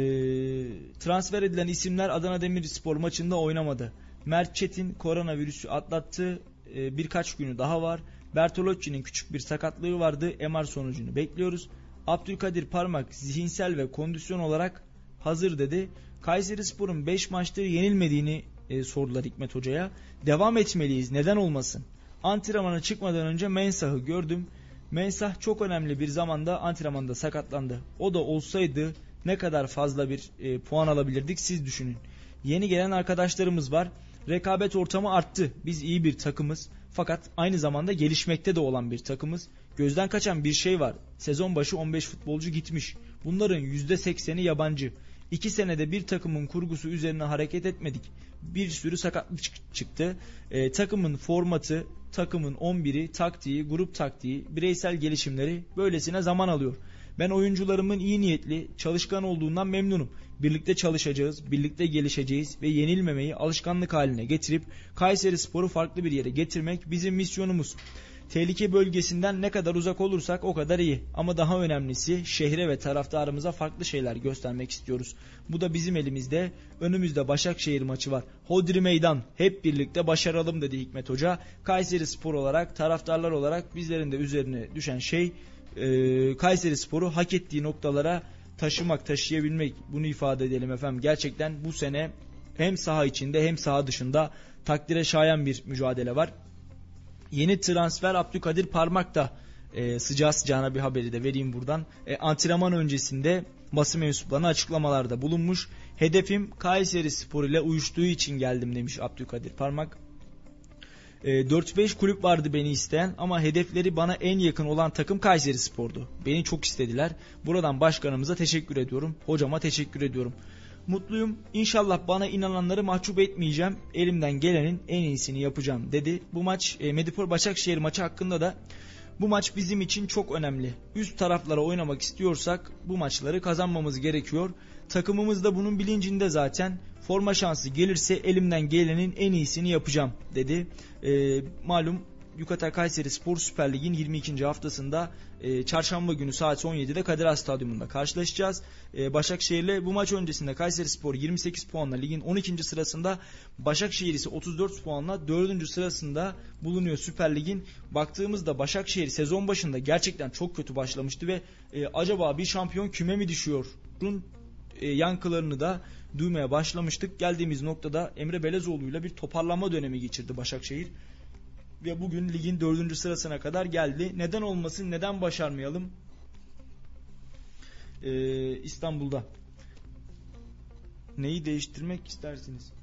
S2: transfer edilen isimler Adana Demirspor maçında oynamadı. Mert Çetin koronavirüsü atlattı. Ee, birkaç günü daha var. Bertolocci'nin küçük bir sakatlığı vardı. MR sonucunu bekliyoruz. Abdülkadir Parmak zihinsel ve kondisyon olarak hazır dedi. Kayseri Spor'un 5 maçtır yenilmediğini e, sordular Hikmet Hoca'ya. Devam etmeliyiz neden olmasın. Antrenmana çıkmadan önce Mensah'ı gördüm. Mensah çok önemli bir zamanda antrenmanda sakatlandı. O da olsaydı ne kadar fazla bir e, puan alabilirdik siz düşünün. Yeni gelen arkadaşlarımız var. Rekabet ortamı arttı. Biz iyi bir takımız. Fakat aynı zamanda gelişmekte de olan bir takımız. Gözden kaçan bir şey var. Sezon başı 15 futbolcu gitmiş. Bunların %80'i yabancı. 2 senede bir takımın kurgusu üzerine hareket etmedik. Bir sürü sakatlık çıktı. Ee, takımın formatı, takımın 11'i, taktiği, grup taktiği, bireysel gelişimleri böylesine zaman alıyor. Ben oyuncularımın iyi niyetli, çalışkan olduğundan memnunum. Birlikte çalışacağız, birlikte gelişeceğiz ve yenilmemeyi alışkanlık haline getirip Kayseri Sporu farklı bir yere getirmek bizim misyonumuz. Tehlike bölgesinden ne kadar uzak olursak o kadar iyi. Ama daha önemlisi şehre ve taraftarımıza farklı şeyler göstermek istiyoruz. Bu da bizim elimizde. Önümüzde Başakşehir maçı var. Hodri meydan. Hep birlikte başaralım dedi Hikmet Hoca. Kayseri Spor olarak, taraftarlar olarak bizlerin de üzerine düşen şey e, Kayseri Spor'u hak ettiği noktalara taşımak, taşıyabilmek. Bunu ifade edelim efendim. Gerçekten bu sene hem saha içinde hem saha dışında takdire şayan bir mücadele var. Yeni transfer Abdülkadir Parmak da e, sıcağı sıcağına bir haberi de vereyim buradan. E, antrenman öncesinde basın mensuplarına açıklamalarda bulunmuş. Hedefim Kayseri Spor ile uyuştuğu için geldim demiş Abdülkadir Parmak. E, 4-5 kulüp vardı beni isteyen ama hedefleri bana en yakın olan takım Kayseri Spor'du. Beni çok istediler. Buradan başkanımıza teşekkür ediyorum. Hocama teşekkür ediyorum. Mutluyum. İnşallah bana inananları mahcup etmeyeceğim. Elimden gelenin en iyisini yapacağım dedi. Bu maç e, Medipol Başakşehir maçı hakkında da bu maç bizim için çok önemli. Üst taraflara oynamak istiyorsak bu maçları kazanmamız gerekiyor. Takımımız da bunun bilincinde zaten. Forma şansı gelirse elimden gelenin en iyisini yapacağım dedi. E, malum Yucatan Kayseri Spor Süper Lig'in 22. haftasında e, çarşamba günü saat 17'de Kadir Has Stadyumunda karşılaşacağız. E, Başakşehir'le bu maç öncesinde Kayseri Spor 28 puanla ligin 12. sırasında Başakşehir ise 34 puanla 4. sırasında bulunuyor Süper Lig'in. Baktığımızda Başakşehir sezon başında gerçekten çok kötü başlamıştı ve e, acaba bir şampiyon küme mi düşüyor? Bunun e, yankılarını da duymaya başlamıştık. Geldiğimiz noktada Emre Belezoğlu ile bir toparlanma dönemi geçirdi Başakşehir ve bugün ligin dördüncü sırasına kadar geldi. Neden olmasın, neden başarmayalım? Ee, İstanbul'da. Neyi değiştirmek istersiniz?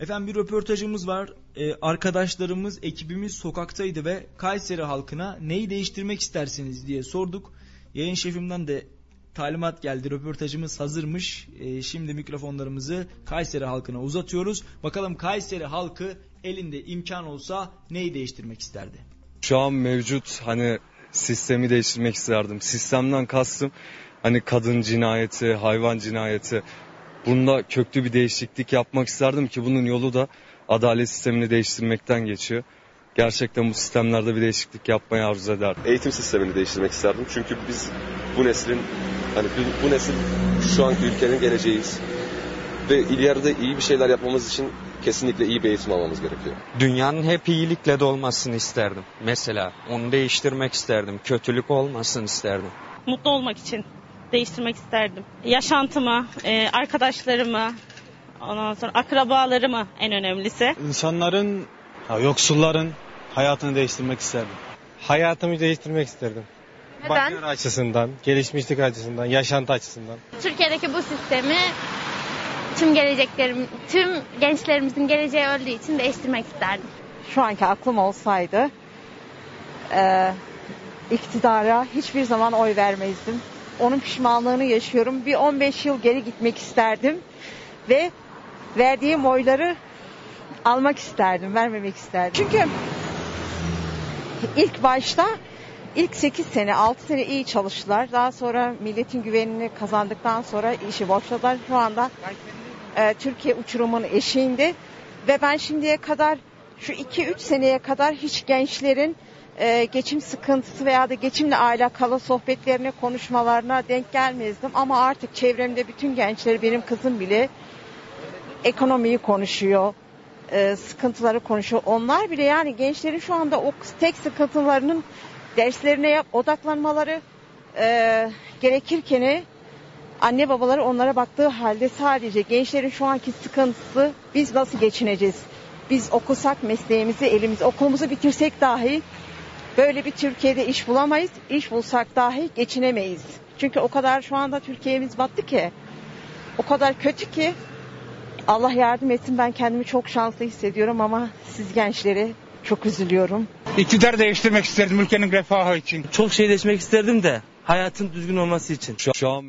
S2: Efendim bir röportajımız var. Ee, arkadaşlarımız, ekibimiz sokaktaydı ve Kayseri halkına neyi değiştirmek istersiniz diye sorduk. Yayın şefimden de talimat geldi. Röportajımız hazırmış. Ee, şimdi mikrofonlarımızı Kayseri halkına uzatıyoruz. Bakalım Kayseri halkı elinde imkan olsa neyi değiştirmek isterdi?
S6: Şu an mevcut hani sistemi değiştirmek isterdim. Sistemden kastım hani kadın cinayeti, hayvan cinayeti. Bunda köklü bir değişiklik yapmak isterdim ki bunun yolu da adalet sistemini değiştirmekten geçiyor. Gerçekten bu sistemlerde bir değişiklik yapmayı arzu ederdim.
S7: Eğitim sistemini değiştirmek isterdim. Çünkü biz bu neslin hani bu, bu nesil şu anki ülkenin geleceğiyiz. Ve ileride iyi bir şeyler yapmamız için kesinlikle iyi bir eğitim almamız gerekiyor.
S8: Dünyanın hep iyilikle dolmasını isterdim. Mesela onu değiştirmek isterdim. Kötülük olmasın isterdim.
S9: Mutlu olmak için değiştirmek isterdim. Yaşantımı, e, arkadaşlarımı, ondan sonra akrabalarımı en önemlisi.
S10: İnsanların, yoksulların hayatını değiştirmek isterdim.
S11: Hayatımı değiştirmek isterdim.
S12: Neden?
S11: Bakır açısından, gelişmişlik açısından, yaşantı açısından.
S12: Türkiye'deki bu sistemi tüm geleceklerim, tüm gençlerimizin geleceği öldüğü için değiştirmek isterdim.
S13: Şu anki aklım olsaydı e, iktidara hiçbir zaman oy vermezdim. Onun pişmanlığını yaşıyorum. Bir 15 yıl geri gitmek isterdim ve verdiğim oyları almak isterdim, vermemek isterdim. Çünkü ilk başta ilk 8 sene, 6 sene iyi çalıştılar. Daha sonra milletin güvenini kazandıktan sonra işi boşladılar. Şu anda e, Türkiye uçurumun eşiğinde ve ben şimdiye kadar şu 2-3 seneye kadar hiç gençlerin e, geçim sıkıntısı veya da geçimle alakalı sohbetlerine, konuşmalarına denk gelmezdim. Ama artık çevremde bütün gençler, benim kızım bile ekonomiyi konuşuyor, e, sıkıntıları konuşuyor. Onlar bile yani gençlerin şu anda o tek sıkıntılarının derslerine yap, odaklanmaları e, gerekirken anne babaları onlara baktığı halde sadece gençlerin şu anki sıkıntısı biz nasıl geçineceğiz? Biz okusak mesleğimizi elimiz okulumuzu bitirsek dahi böyle bir Türkiye'de iş bulamayız. İş bulsak dahi geçinemeyiz. Çünkü o kadar şu anda Türkiye'miz battı ki o kadar kötü ki Allah yardım etsin ben kendimi çok şanslı hissediyorum ama siz gençleri çok üzülüyorum.
S14: İktidar değiştirmek isterdim ülkenin refahı için.
S15: Çok şey değişmek isterdim de hayatın düzgün olması için.
S6: Şu, şu an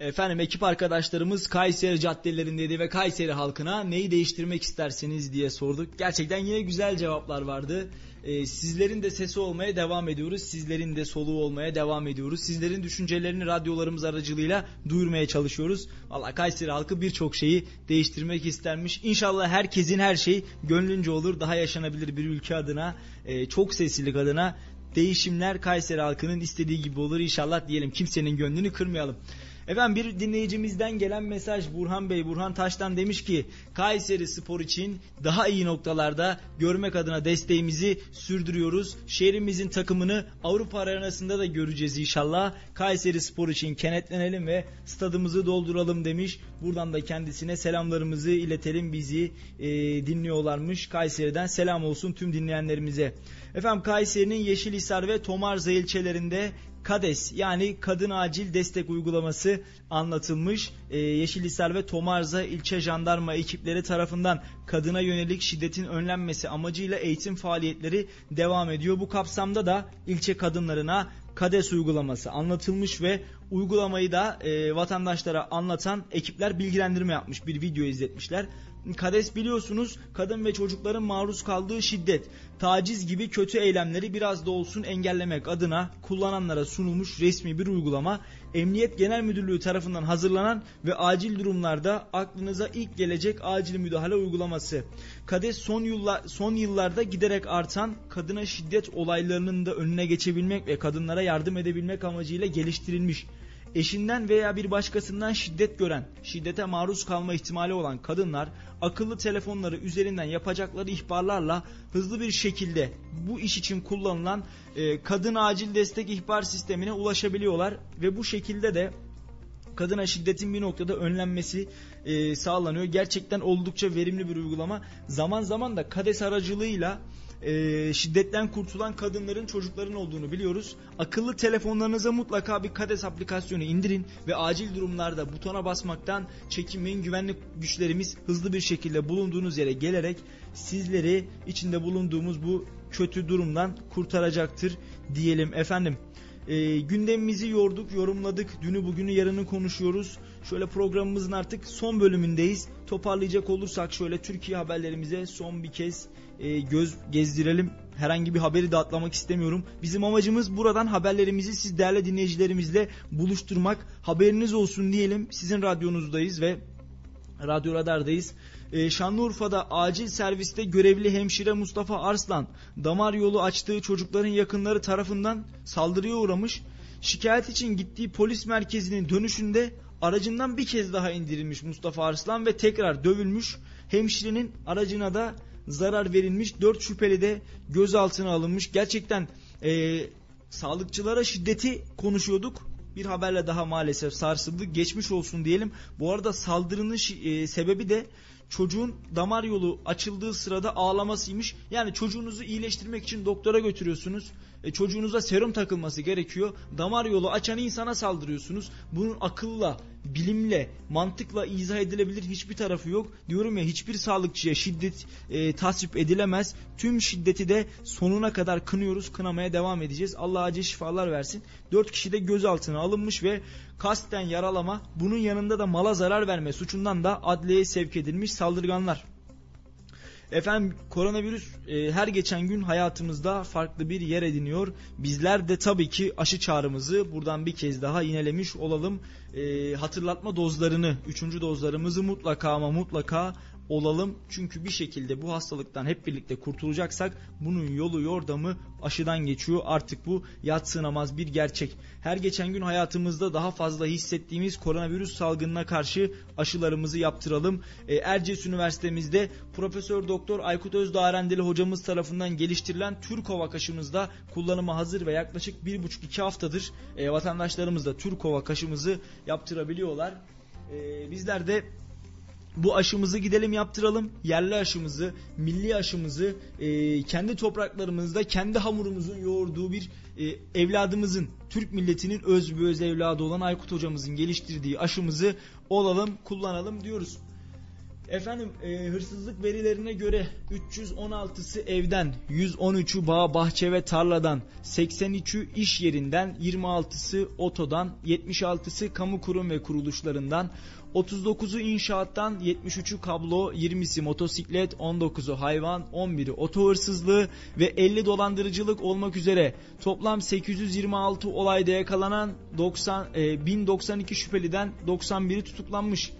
S2: Efendim ekip arkadaşlarımız Kayseri caddelerindeydi ve Kayseri halkına neyi değiştirmek istersiniz diye sorduk. Gerçekten yine güzel cevaplar vardı. Ee, sizlerin de sesi olmaya devam ediyoruz. Sizlerin de soluğu olmaya devam ediyoruz. Sizlerin düşüncelerini radyolarımız aracılığıyla duyurmaya çalışıyoruz. Valla Kayseri halkı birçok şeyi değiştirmek istermiş. İnşallah herkesin her şeyi gönlünce olur. Daha yaşanabilir bir ülke adına, e, çok seslilik adına değişimler Kayseri halkının istediği gibi olur inşallah diyelim. Kimsenin gönlünü kırmayalım. Efendim bir dinleyicimizden gelen mesaj Burhan Bey, Burhan Taş'tan demiş ki Kayseri Spor için daha iyi noktalarda görmek adına desteğimizi sürdürüyoruz. Şehrimizin takımını Avrupa arenasında da göreceğiz inşallah. Kayseri Spor için kenetlenelim ve stadımızı dolduralım demiş. Buradan da kendisine selamlarımızı iletelim bizi e, dinliyorlarmış. Kayseri'den selam olsun tüm dinleyenlerimize. Efendim Kayseri'nin Yeşilhisar ve Tomarza ilçelerinde KADES yani Kadın Acil Destek Uygulaması anlatılmış. Ee, Yeşilhisar ve Tomarza ilçe jandarma ekipleri tarafından kadına yönelik şiddetin önlenmesi amacıyla eğitim faaliyetleri devam ediyor. Bu kapsamda da ilçe kadınlarına KADES uygulaması anlatılmış ve uygulamayı da e, vatandaşlara anlatan ekipler bilgilendirme yapmış. Bir video izletmişler. KADES biliyorsunuz kadın ve çocukların maruz kaldığı şiddet, taciz gibi kötü eylemleri biraz da olsun engellemek adına kullananlara sunulmuş resmi bir uygulama. Emniyet Genel Müdürlüğü tarafından hazırlanan ve acil durumlarda aklınıza ilk gelecek acil müdahale uygulaması. KADES son, yıllar, son yıllarda giderek artan kadına şiddet olaylarının da önüne geçebilmek ve kadınlara yardım edebilmek amacıyla geliştirilmiş eşinden veya bir başkasından şiddet gören, şiddete maruz kalma ihtimali olan kadınlar akıllı telefonları üzerinden yapacakları ihbarlarla hızlı bir şekilde bu iş için kullanılan e, kadın acil destek ihbar sistemine ulaşabiliyorlar ve bu şekilde de kadına şiddetin bir noktada önlenmesi e, sağlanıyor. Gerçekten oldukça verimli bir uygulama. Zaman zaman da KADES aracılığıyla e, şiddetten kurtulan kadınların çocukların olduğunu biliyoruz. Akıllı telefonlarınıza mutlaka bir KADES aplikasyonu indirin ve acil durumlarda butona basmaktan çekinmeyin. Güvenlik güçlerimiz hızlı bir şekilde bulunduğunuz yere gelerek sizleri içinde bulunduğumuz bu kötü durumdan kurtaracaktır diyelim efendim. E, gündemimizi yorduk, yorumladık. Dünü bugünü yarını konuşuyoruz. Şöyle programımızın artık son bölümündeyiz. Toparlayacak olursak şöyle Türkiye haberlerimize son bir kez e, göz gezdirelim. Herhangi bir haberi de atlamak istemiyorum. Bizim amacımız buradan haberlerimizi siz değerli dinleyicilerimizle buluşturmak. Haberiniz olsun diyelim. Sizin radyonuzdayız ve Radyo Radar'dayız. Ee, Şanlıurfa'da acil serviste görevli hemşire Mustafa Arslan damar yolu açtığı çocukların yakınları tarafından saldırıya uğramış. Şikayet için gittiği polis merkezinin dönüşünde aracından bir kez daha indirilmiş Mustafa Arslan ve tekrar dövülmüş. Hemşirenin aracına da zarar verilmiş. Dört şüpheli de gözaltına alınmış. Gerçekten e, sağlıkçılara şiddeti konuşuyorduk bir haberle daha maalesef sarsıldı. Geçmiş olsun diyelim. Bu arada saldırının e, sebebi de çocuğun damar yolu açıldığı sırada ağlamasıymış. Yani çocuğunuzu iyileştirmek için doktora götürüyorsunuz. E, çocuğunuza serum takılması gerekiyor. Damar yolu açan insana saldırıyorsunuz. Bunun akılla, bilimle, mantıkla izah edilebilir hiçbir tarafı yok. Diyorum ya hiçbir sağlıkçıya şiddet e, tasvip edilemez. Tüm şiddeti de sonuna kadar kınıyoruz. Kınamaya devam edeceğiz. Allah acil şifalar versin. Dört kişi de gözaltına alınmış ve kasten yaralama bunun yanında da mala zarar verme suçundan da adliyeye sevk edilmiş saldırganlar. Efendim koronavirüs e, her geçen gün hayatımızda farklı bir yer ediniyor. Bizler de tabii ki aşı çağrımızı buradan bir kez daha yinelemiş olalım. E, hatırlatma dozlarını, üçüncü dozlarımızı mutlaka ama mutlaka olalım. Çünkü bir şekilde bu hastalıktan hep birlikte kurtulacaksak bunun yolu yordamı aşıdan geçiyor. Artık bu yatsınamaz bir gerçek. Her geçen gün hayatımızda daha fazla hissettiğimiz koronavirüs salgınına karşı aşılarımızı yaptıralım. E, Erciyes Üniversitemizde Profesör Doktor Aykut Özdağrendeli hocamız tarafından geliştirilen Türkovak aşımızda kullanıma hazır ve yaklaşık 1,5-2 haftadır e, vatandaşlarımız da Türkovak aşımızı yaptırabiliyorlar. E, bizler de bu aşımızı gidelim yaptıralım. Yerli aşımızı, milli aşımızı e, kendi topraklarımızda kendi hamurumuzun yoğurduğu bir e, evladımızın, Türk milletinin öz bir öz evladı olan Aykut hocamızın geliştirdiği aşımızı olalım, kullanalım diyoruz. Efendim e, hırsızlık verilerine göre 316'sı evden, 113'ü bağ, bahçe ve tarladan, 83'ü iş yerinden, 26'sı otodan, 76'sı kamu kurum ve kuruluşlarından, 39'u inşaattan, 73'ü kablo, 20'si motosiklet, 19'u hayvan, 11'i oto hırsızlığı ve 50 dolandırıcılık olmak üzere toplam 826 olayda yakalanan 90 e, 1092 şüpheliden 91'i tutuklanmış.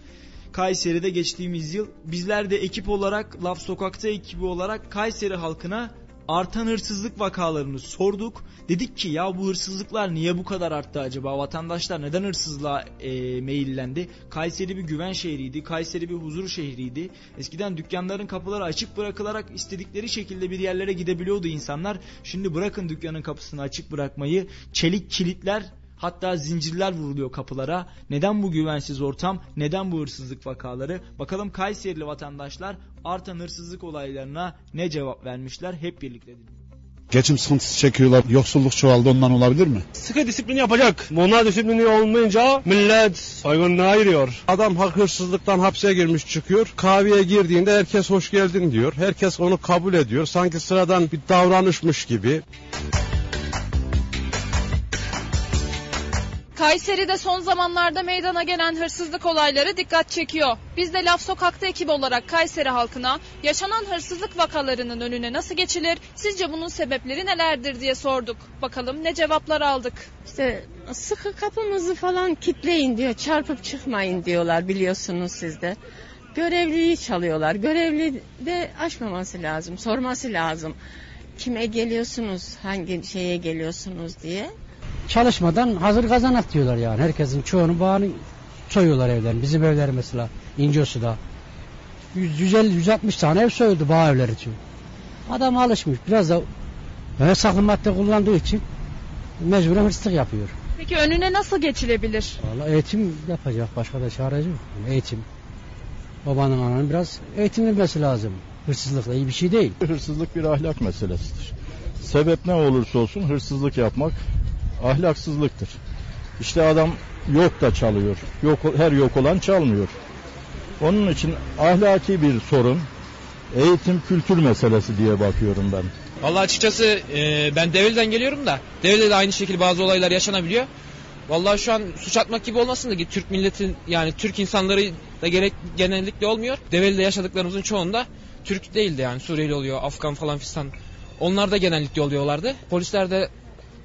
S2: Kayseri'de geçtiğimiz yıl bizler de ekip olarak Laf Sokak'ta ekibi olarak Kayseri halkına artan hırsızlık vakalarını sorduk. Dedik ki ya bu hırsızlıklar niye bu kadar arttı acaba? Vatandaşlar neden hırsızlığa e, meyillendi? Kayseri bir güven şehriydi. Kayseri bir huzur şehriydi. Eskiden dükkanların kapıları açık bırakılarak istedikleri şekilde bir yerlere gidebiliyordu insanlar. Şimdi bırakın dükkanın kapısını açık bırakmayı. Çelik kilitler Hatta zincirler vuruluyor kapılara. Neden bu güvensiz ortam? Neden bu hırsızlık vakaları? Bakalım Kayserili vatandaşlar artan hırsızlık olaylarına ne cevap vermişler? Hep birlikte dinleyelim.
S15: Geçim sıkıntısı çekiyorlar. Yoksulluk çoğaldı ondan olabilir mi?
S16: Sıkı disiplin yapacak. Bunlar disiplini olmayınca millet saygınlığa giriyor.
S17: Adam hak hırsızlıktan hapse girmiş çıkıyor. Kahveye girdiğinde herkes hoş geldin diyor. Herkes onu kabul ediyor. Sanki sıradan bir davranışmış gibi.
S18: Kayseri'de son zamanlarda meydana gelen hırsızlık olayları dikkat çekiyor. Biz de Laf Sokak'ta ekip olarak Kayseri halkına yaşanan hırsızlık vakalarının önüne nasıl geçilir, sizce bunun sebepleri nelerdir diye sorduk. Bakalım ne cevaplar aldık.
S19: İşte sıkı kapımızı falan kitleyin diyor, çarpıp çıkmayın diyorlar biliyorsunuz siz de. Görevliyi çalıyorlar. Görevli de açmaması lazım, sorması lazım. Kime geliyorsunuz, hangi şeye geliyorsunuz diye
S20: çalışmadan hazır kazanat diyorlar yani. Herkesin çoğunu bağını soyuyorlar evlerini. Bizim evler mesela İncesu'da 150-160 tane ev soyuldu bağ evleri için. Adam alışmış. Biraz da yasaklı madde kullandığı için mecburen hırsızlık yapıyor.
S18: Peki önüne nasıl geçilebilir?
S20: Vallahi eğitim yapacak. Başka da çaresi yok. Eğitim. Babanın ananın biraz eğitim vermesi lazım. Hırsızlık da iyi bir şey değil.
S21: Hırsızlık bir ahlak meselesidir. Sebep ne olursa olsun hırsızlık yapmak ahlaksızlıktır. İşte adam yok da çalıyor. Yok her yok olan çalmıyor. Onun için ahlaki bir sorun, eğitim kültür meselesi diye bakıyorum ben.
S22: Vallahi açıkçası e, ben Develi'den geliyorum da Develi'de de aynı şekilde bazı olaylar yaşanabiliyor. Vallahi şu an suç atmak gibi olmasın da Türk milletin yani Türk insanları da gerek genellikle olmuyor. Develi'de yaşadıklarımızın çoğunda Türk değildi yani Suriyeli oluyor, Afgan falan fistan. Onlar da genellikle oluyorlardı. Polisler de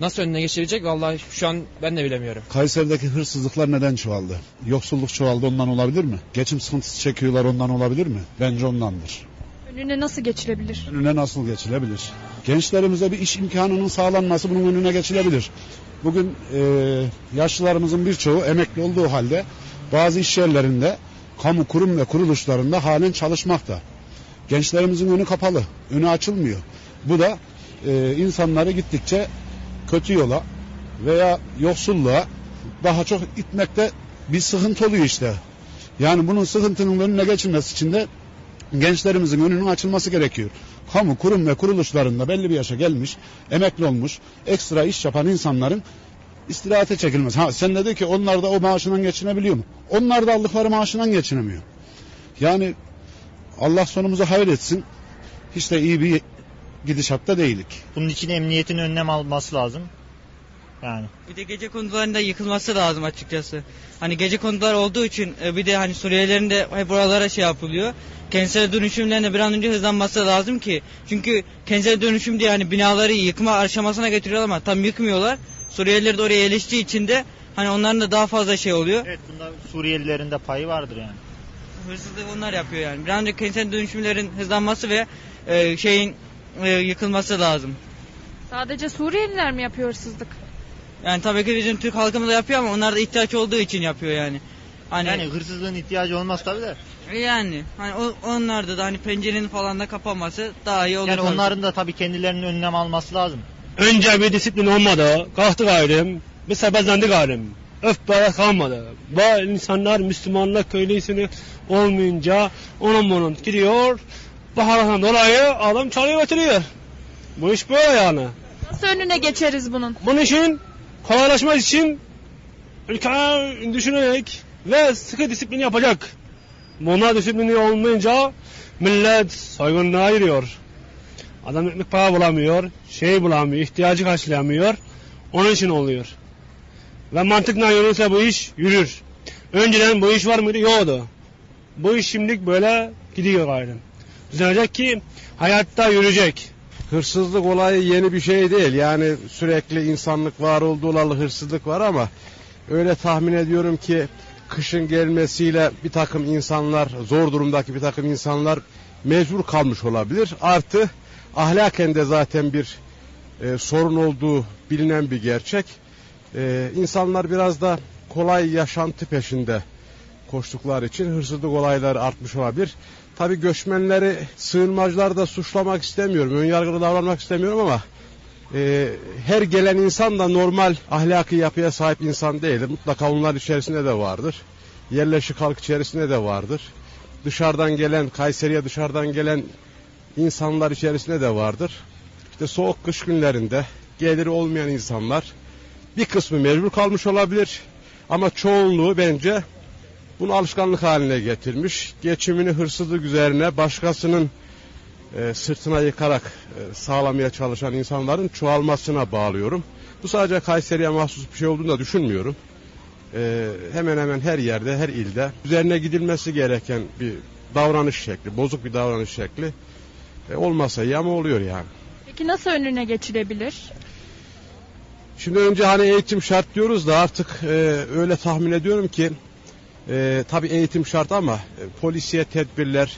S22: Nasıl önüne geçirecek vallahi şu an ben de bilemiyorum.
S15: Kayseri'deki hırsızlıklar neden çoğaldı? Yoksulluk çoğaldı ondan olabilir mi? Geçim sıkıntısı çekiyorlar ondan olabilir mi? Bence ondandır.
S18: Önüne nasıl geçilebilir?
S15: Önüne nasıl geçilebilir? Gençlerimize bir iş imkanının sağlanması bunun önüne geçilebilir. Bugün e, yaşlılarımızın birçoğu emekli olduğu halde bazı iş yerlerinde, kamu kurum ve kuruluşlarında halen çalışmakta. Gençlerimizin önü kapalı, önü açılmıyor. Bu da e, insanları gittikçe kötü yola veya yoksulluğa daha çok itmekte bir sıkıntı oluyor işte. Yani bunun sıkıntının önüne geçilmesi için de gençlerimizin önünün açılması gerekiyor. Kamu, kurum ve kuruluşlarında belli bir yaşa gelmiş, emekli olmuş, ekstra iş yapan insanların istirahate çekilmesi. Ha sen dedi ki onlar da o maaşından geçinebiliyor mu? Onlar da aldıkları maaşından geçinemiyor. Yani Allah sonumuzu hayır etsin. Hiç de iyi bir gidişatta değilik.
S23: Bunun için emniyetin önlem alması lazım. Yani.
S24: Bir de gece konularında yıkılması lazım açıkçası. Hani gece konular olduğu için e, bir de hani Suriyelilerin de hep buralara şey yapılıyor. Kentsel dönüşümlerine bir an önce hızlanması lazım ki. Çünkü kentsel dönüşüm diye hani binaları yıkma aşamasına getiriyorlar ama tam yıkmıyorlar. Suriyeliler de oraya yerleştiği için de hani onların da daha fazla şey oluyor.
S23: Evet bunda Suriyelilerin de payı vardır yani.
S24: Hırsızlık onlar yapıyor yani. Bir an önce kentsel dönüşümlerin hızlanması ve e, şeyin e, yıkılması lazım.
S18: Sadece Suriyeliler mi yapıyor hırsızlık?
S24: Yani tabii ki bizim Türk halkımız da yapıyor ama onlar da ihtiyaç olduğu için yapıyor yani.
S23: Hani, yani hırsızlığın ihtiyacı olmaz tabii de.
S24: Yani hani o, onlarda da hani pencerenin falan da kapanması daha iyi olur.
S23: Yani
S24: tabii.
S23: onların da tabii kendilerinin önlem alması lazım.
S16: Önce bir disiplin olmadı. Kalktı gayrım. Bir sebezlendi gayrım. Öf böyle kalmadı. Bu insanlar Müslümanlık köylüsünü olmayınca onun bunun gidiyor. Baharattan dolayı adam çalıyor götürüyor. Bu iş böyle yani.
S18: Nasıl önüne geçeriz bunun?
S16: Bunun için kolaylaşmak için ülke düşünerek ve sıkı disiplin yapacak. Buna disiplini olmayınca millet soygunluğa giriyor. Adam ekmek para bulamıyor, şey bulamıyor, ihtiyacı karşılayamıyor. Onun için oluyor. Ve mantıkla yürürse bu iş yürür. Önceden bu iş var mıydı? Yoktu. Bu iş şimdilik böyle gidiyor gayrı. Düzelecek ki hayatta yürüyecek.
S17: Hırsızlık olayı yeni bir şey değil. Yani sürekli insanlık var olduğu olalı hırsızlık var ama öyle tahmin ediyorum ki kışın gelmesiyle bir takım insanlar, zor durumdaki bir takım insanlar mecbur kalmış olabilir. Artı ahlaken de zaten bir e, sorun olduğu bilinen bir gerçek. E, insanlar biraz da kolay yaşantı peşinde koştukları için hırsızlık olayları artmış olabilir. Tabi göçmenleri, sığınmacıları da suçlamak istemiyorum, önyargılı davranmak istemiyorum ama e, her gelen insan da normal ahlaki yapıya sahip insan değildir. Mutlaka onlar içerisinde de vardır. Yerleşik halk içerisinde de vardır. Dışarıdan gelen, Kayseri'ye dışarıdan gelen insanlar içerisinde de vardır. İşte soğuk kış günlerinde geliri olmayan insanlar bir kısmı mecbur kalmış olabilir. Ama çoğunluğu bence bunu alışkanlık haline getirmiş. Geçimini hırsızlık üzerine başkasının e, sırtına yıkarak e, sağlamaya çalışan insanların çoğalmasına bağlıyorum. Bu sadece Kayseri'ye mahsus bir şey olduğunu da düşünmüyorum. E, hemen hemen her yerde, her ilde üzerine gidilmesi gereken bir davranış şekli, bozuk bir davranış şekli e, olmasa iyi ama oluyor yani.
S18: Peki nasıl önüne geçilebilir?
S17: Şimdi önce hani eğitim şart diyoruz da artık e, öyle tahmin ediyorum ki e, tabii eğitim şart ama e, polisiye tedbirler,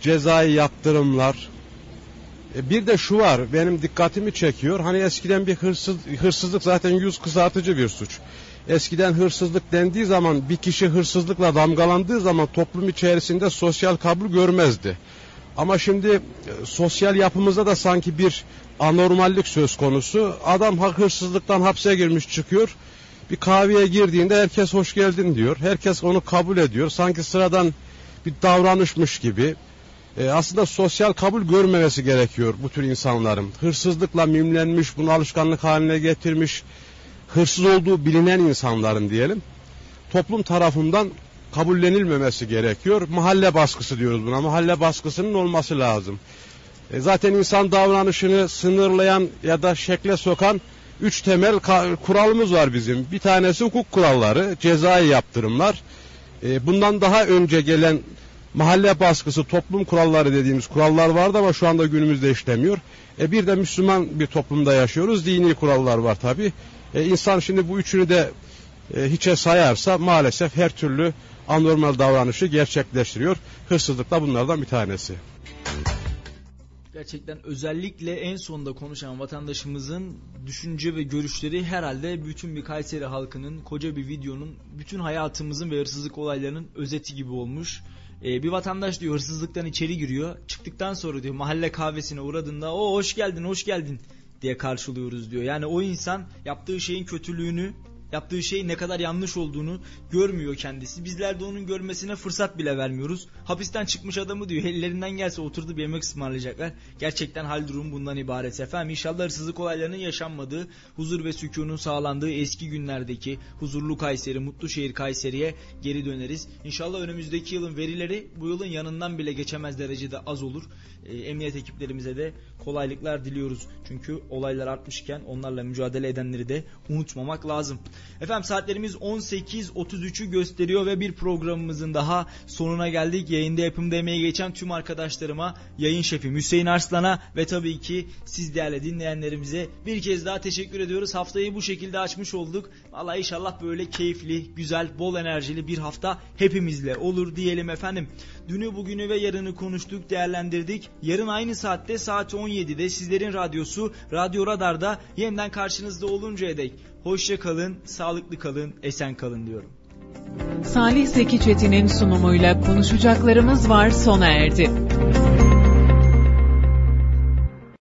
S17: cezai yaptırımlar. E, bir de şu var benim dikkatimi çekiyor. Hani eskiden bir hırsız, hırsızlık zaten yüz kızartıcı bir suç. Eskiden hırsızlık dendiği zaman bir kişi hırsızlıkla damgalandığı zaman toplum içerisinde sosyal kabul görmezdi. Ama şimdi e, sosyal yapımızda da sanki bir anormallik söz konusu. Adam hırsızlıktan hapse girmiş çıkıyor. Bir kahveye girdiğinde herkes hoş geldin diyor. Herkes onu kabul ediyor. Sanki sıradan bir davranışmış gibi. E, aslında sosyal kabul görmemesi gerekiyor bu tür insanların. Hırsızlıkla mimlenmiş, bunu alışkanlık haline getirmiş, hırsız olduğu bilinen insanların diyelim. Toplum tarafından kabullenilmemesi gerekiyor. Mahalle baskısı diyoruz buna. Mahalle baskısının olması lazım. E, zaten insan davranışını sınırlayan ya da şekle sokan üç temel kuralımız var bizim. Bir tanesi hukuk kuralları, cezai yaptırımlar. E, bundan daha önce gelen mahalle baskısı, toplum kuralları dediğimiz kurallar vardı ama şu anda günümüzde işlemiyor. E, bir de Müslüman bir toplumda yaşıyoruz. Dini kurallar var tabi. E, insan şimdi bu üçünü de e, hiçe sayarsa maalesef her türlü anormal davranışı gerçekleştiriyor. Hırsızlık da bunlardan bir tanesi.
S2: Gerçekten özellikle en sonda konuşan vatandaşımızın düşünce ve görüşleri herhalde bütün bir Kayseri halkının koca bir videonun bütün hayatımızın ve hırsızlık olaylarının özeti gibi olmuş. Ee, bir vatandaş diyor hırsızlıktan içeri giriyor. Çıktıktan sonra diyor mahalle kahvesine uğradığında o hoş geldin hoş geldin diye karşılıyoruz diyor. Yani o insan yaptığı şeyin kötülüğünü Yaptığı şey ne kadar yanlış olduğunu görmüyor kendisi. Bizler de onun görmesine fırsat bile vermiyoruz. Hapisten çıkmış adamı diyor ellerinden gelse oturdu bir yemek ısmarlayacaklar. Gerçekten hal durum bundan ibaret efendim. İnşallah hırsızlık olaylarının yaşanmadığı, huzur ve sükunun sağlandığı eski günlerdeki huzurlu Kayseri, mutlu şehir Kayseri'ye geri döneriz. İnşallah önümüzdeki yılın verileri bu yılın yanından bile geçemez derecede az olur. E, emniyet ekiplerimize de kolaylıklar diliyoruz. Çünkü olaylar artmışken onlarla mücadele edenleri de unutmamak lazım. Efendim saatlerimiz 18.33'ü gösteriyor ve bir programımızın daha sonuna geldik. Yayında yapımda emeği geçen tüm arkadaşlarıma, yayın şefim Hüseyin Arslan'a ve tabii ki siz değerli dinleyenlerimize bir kez daha teşekkür ediyoruz. Haftayı bu şekilde açmış olduk. Valla inşallah böyle keyifli, güzel, bol enerjili bir hafta hepimizle olur diyelim efendim. Dünü, bugünü ve yarını konuştuk, değerlendirdik. Yarın aynı saatte saat 17'de sizlerin radyosu Radyo Radar'da yeniden karşınızda oluncaya dek hoşça kalın, sağlıklı kalın, esen kalın diyorum.
S25: Salih Zeki Çetin'in sunumuyla konuşacaklarımız var sona erdi.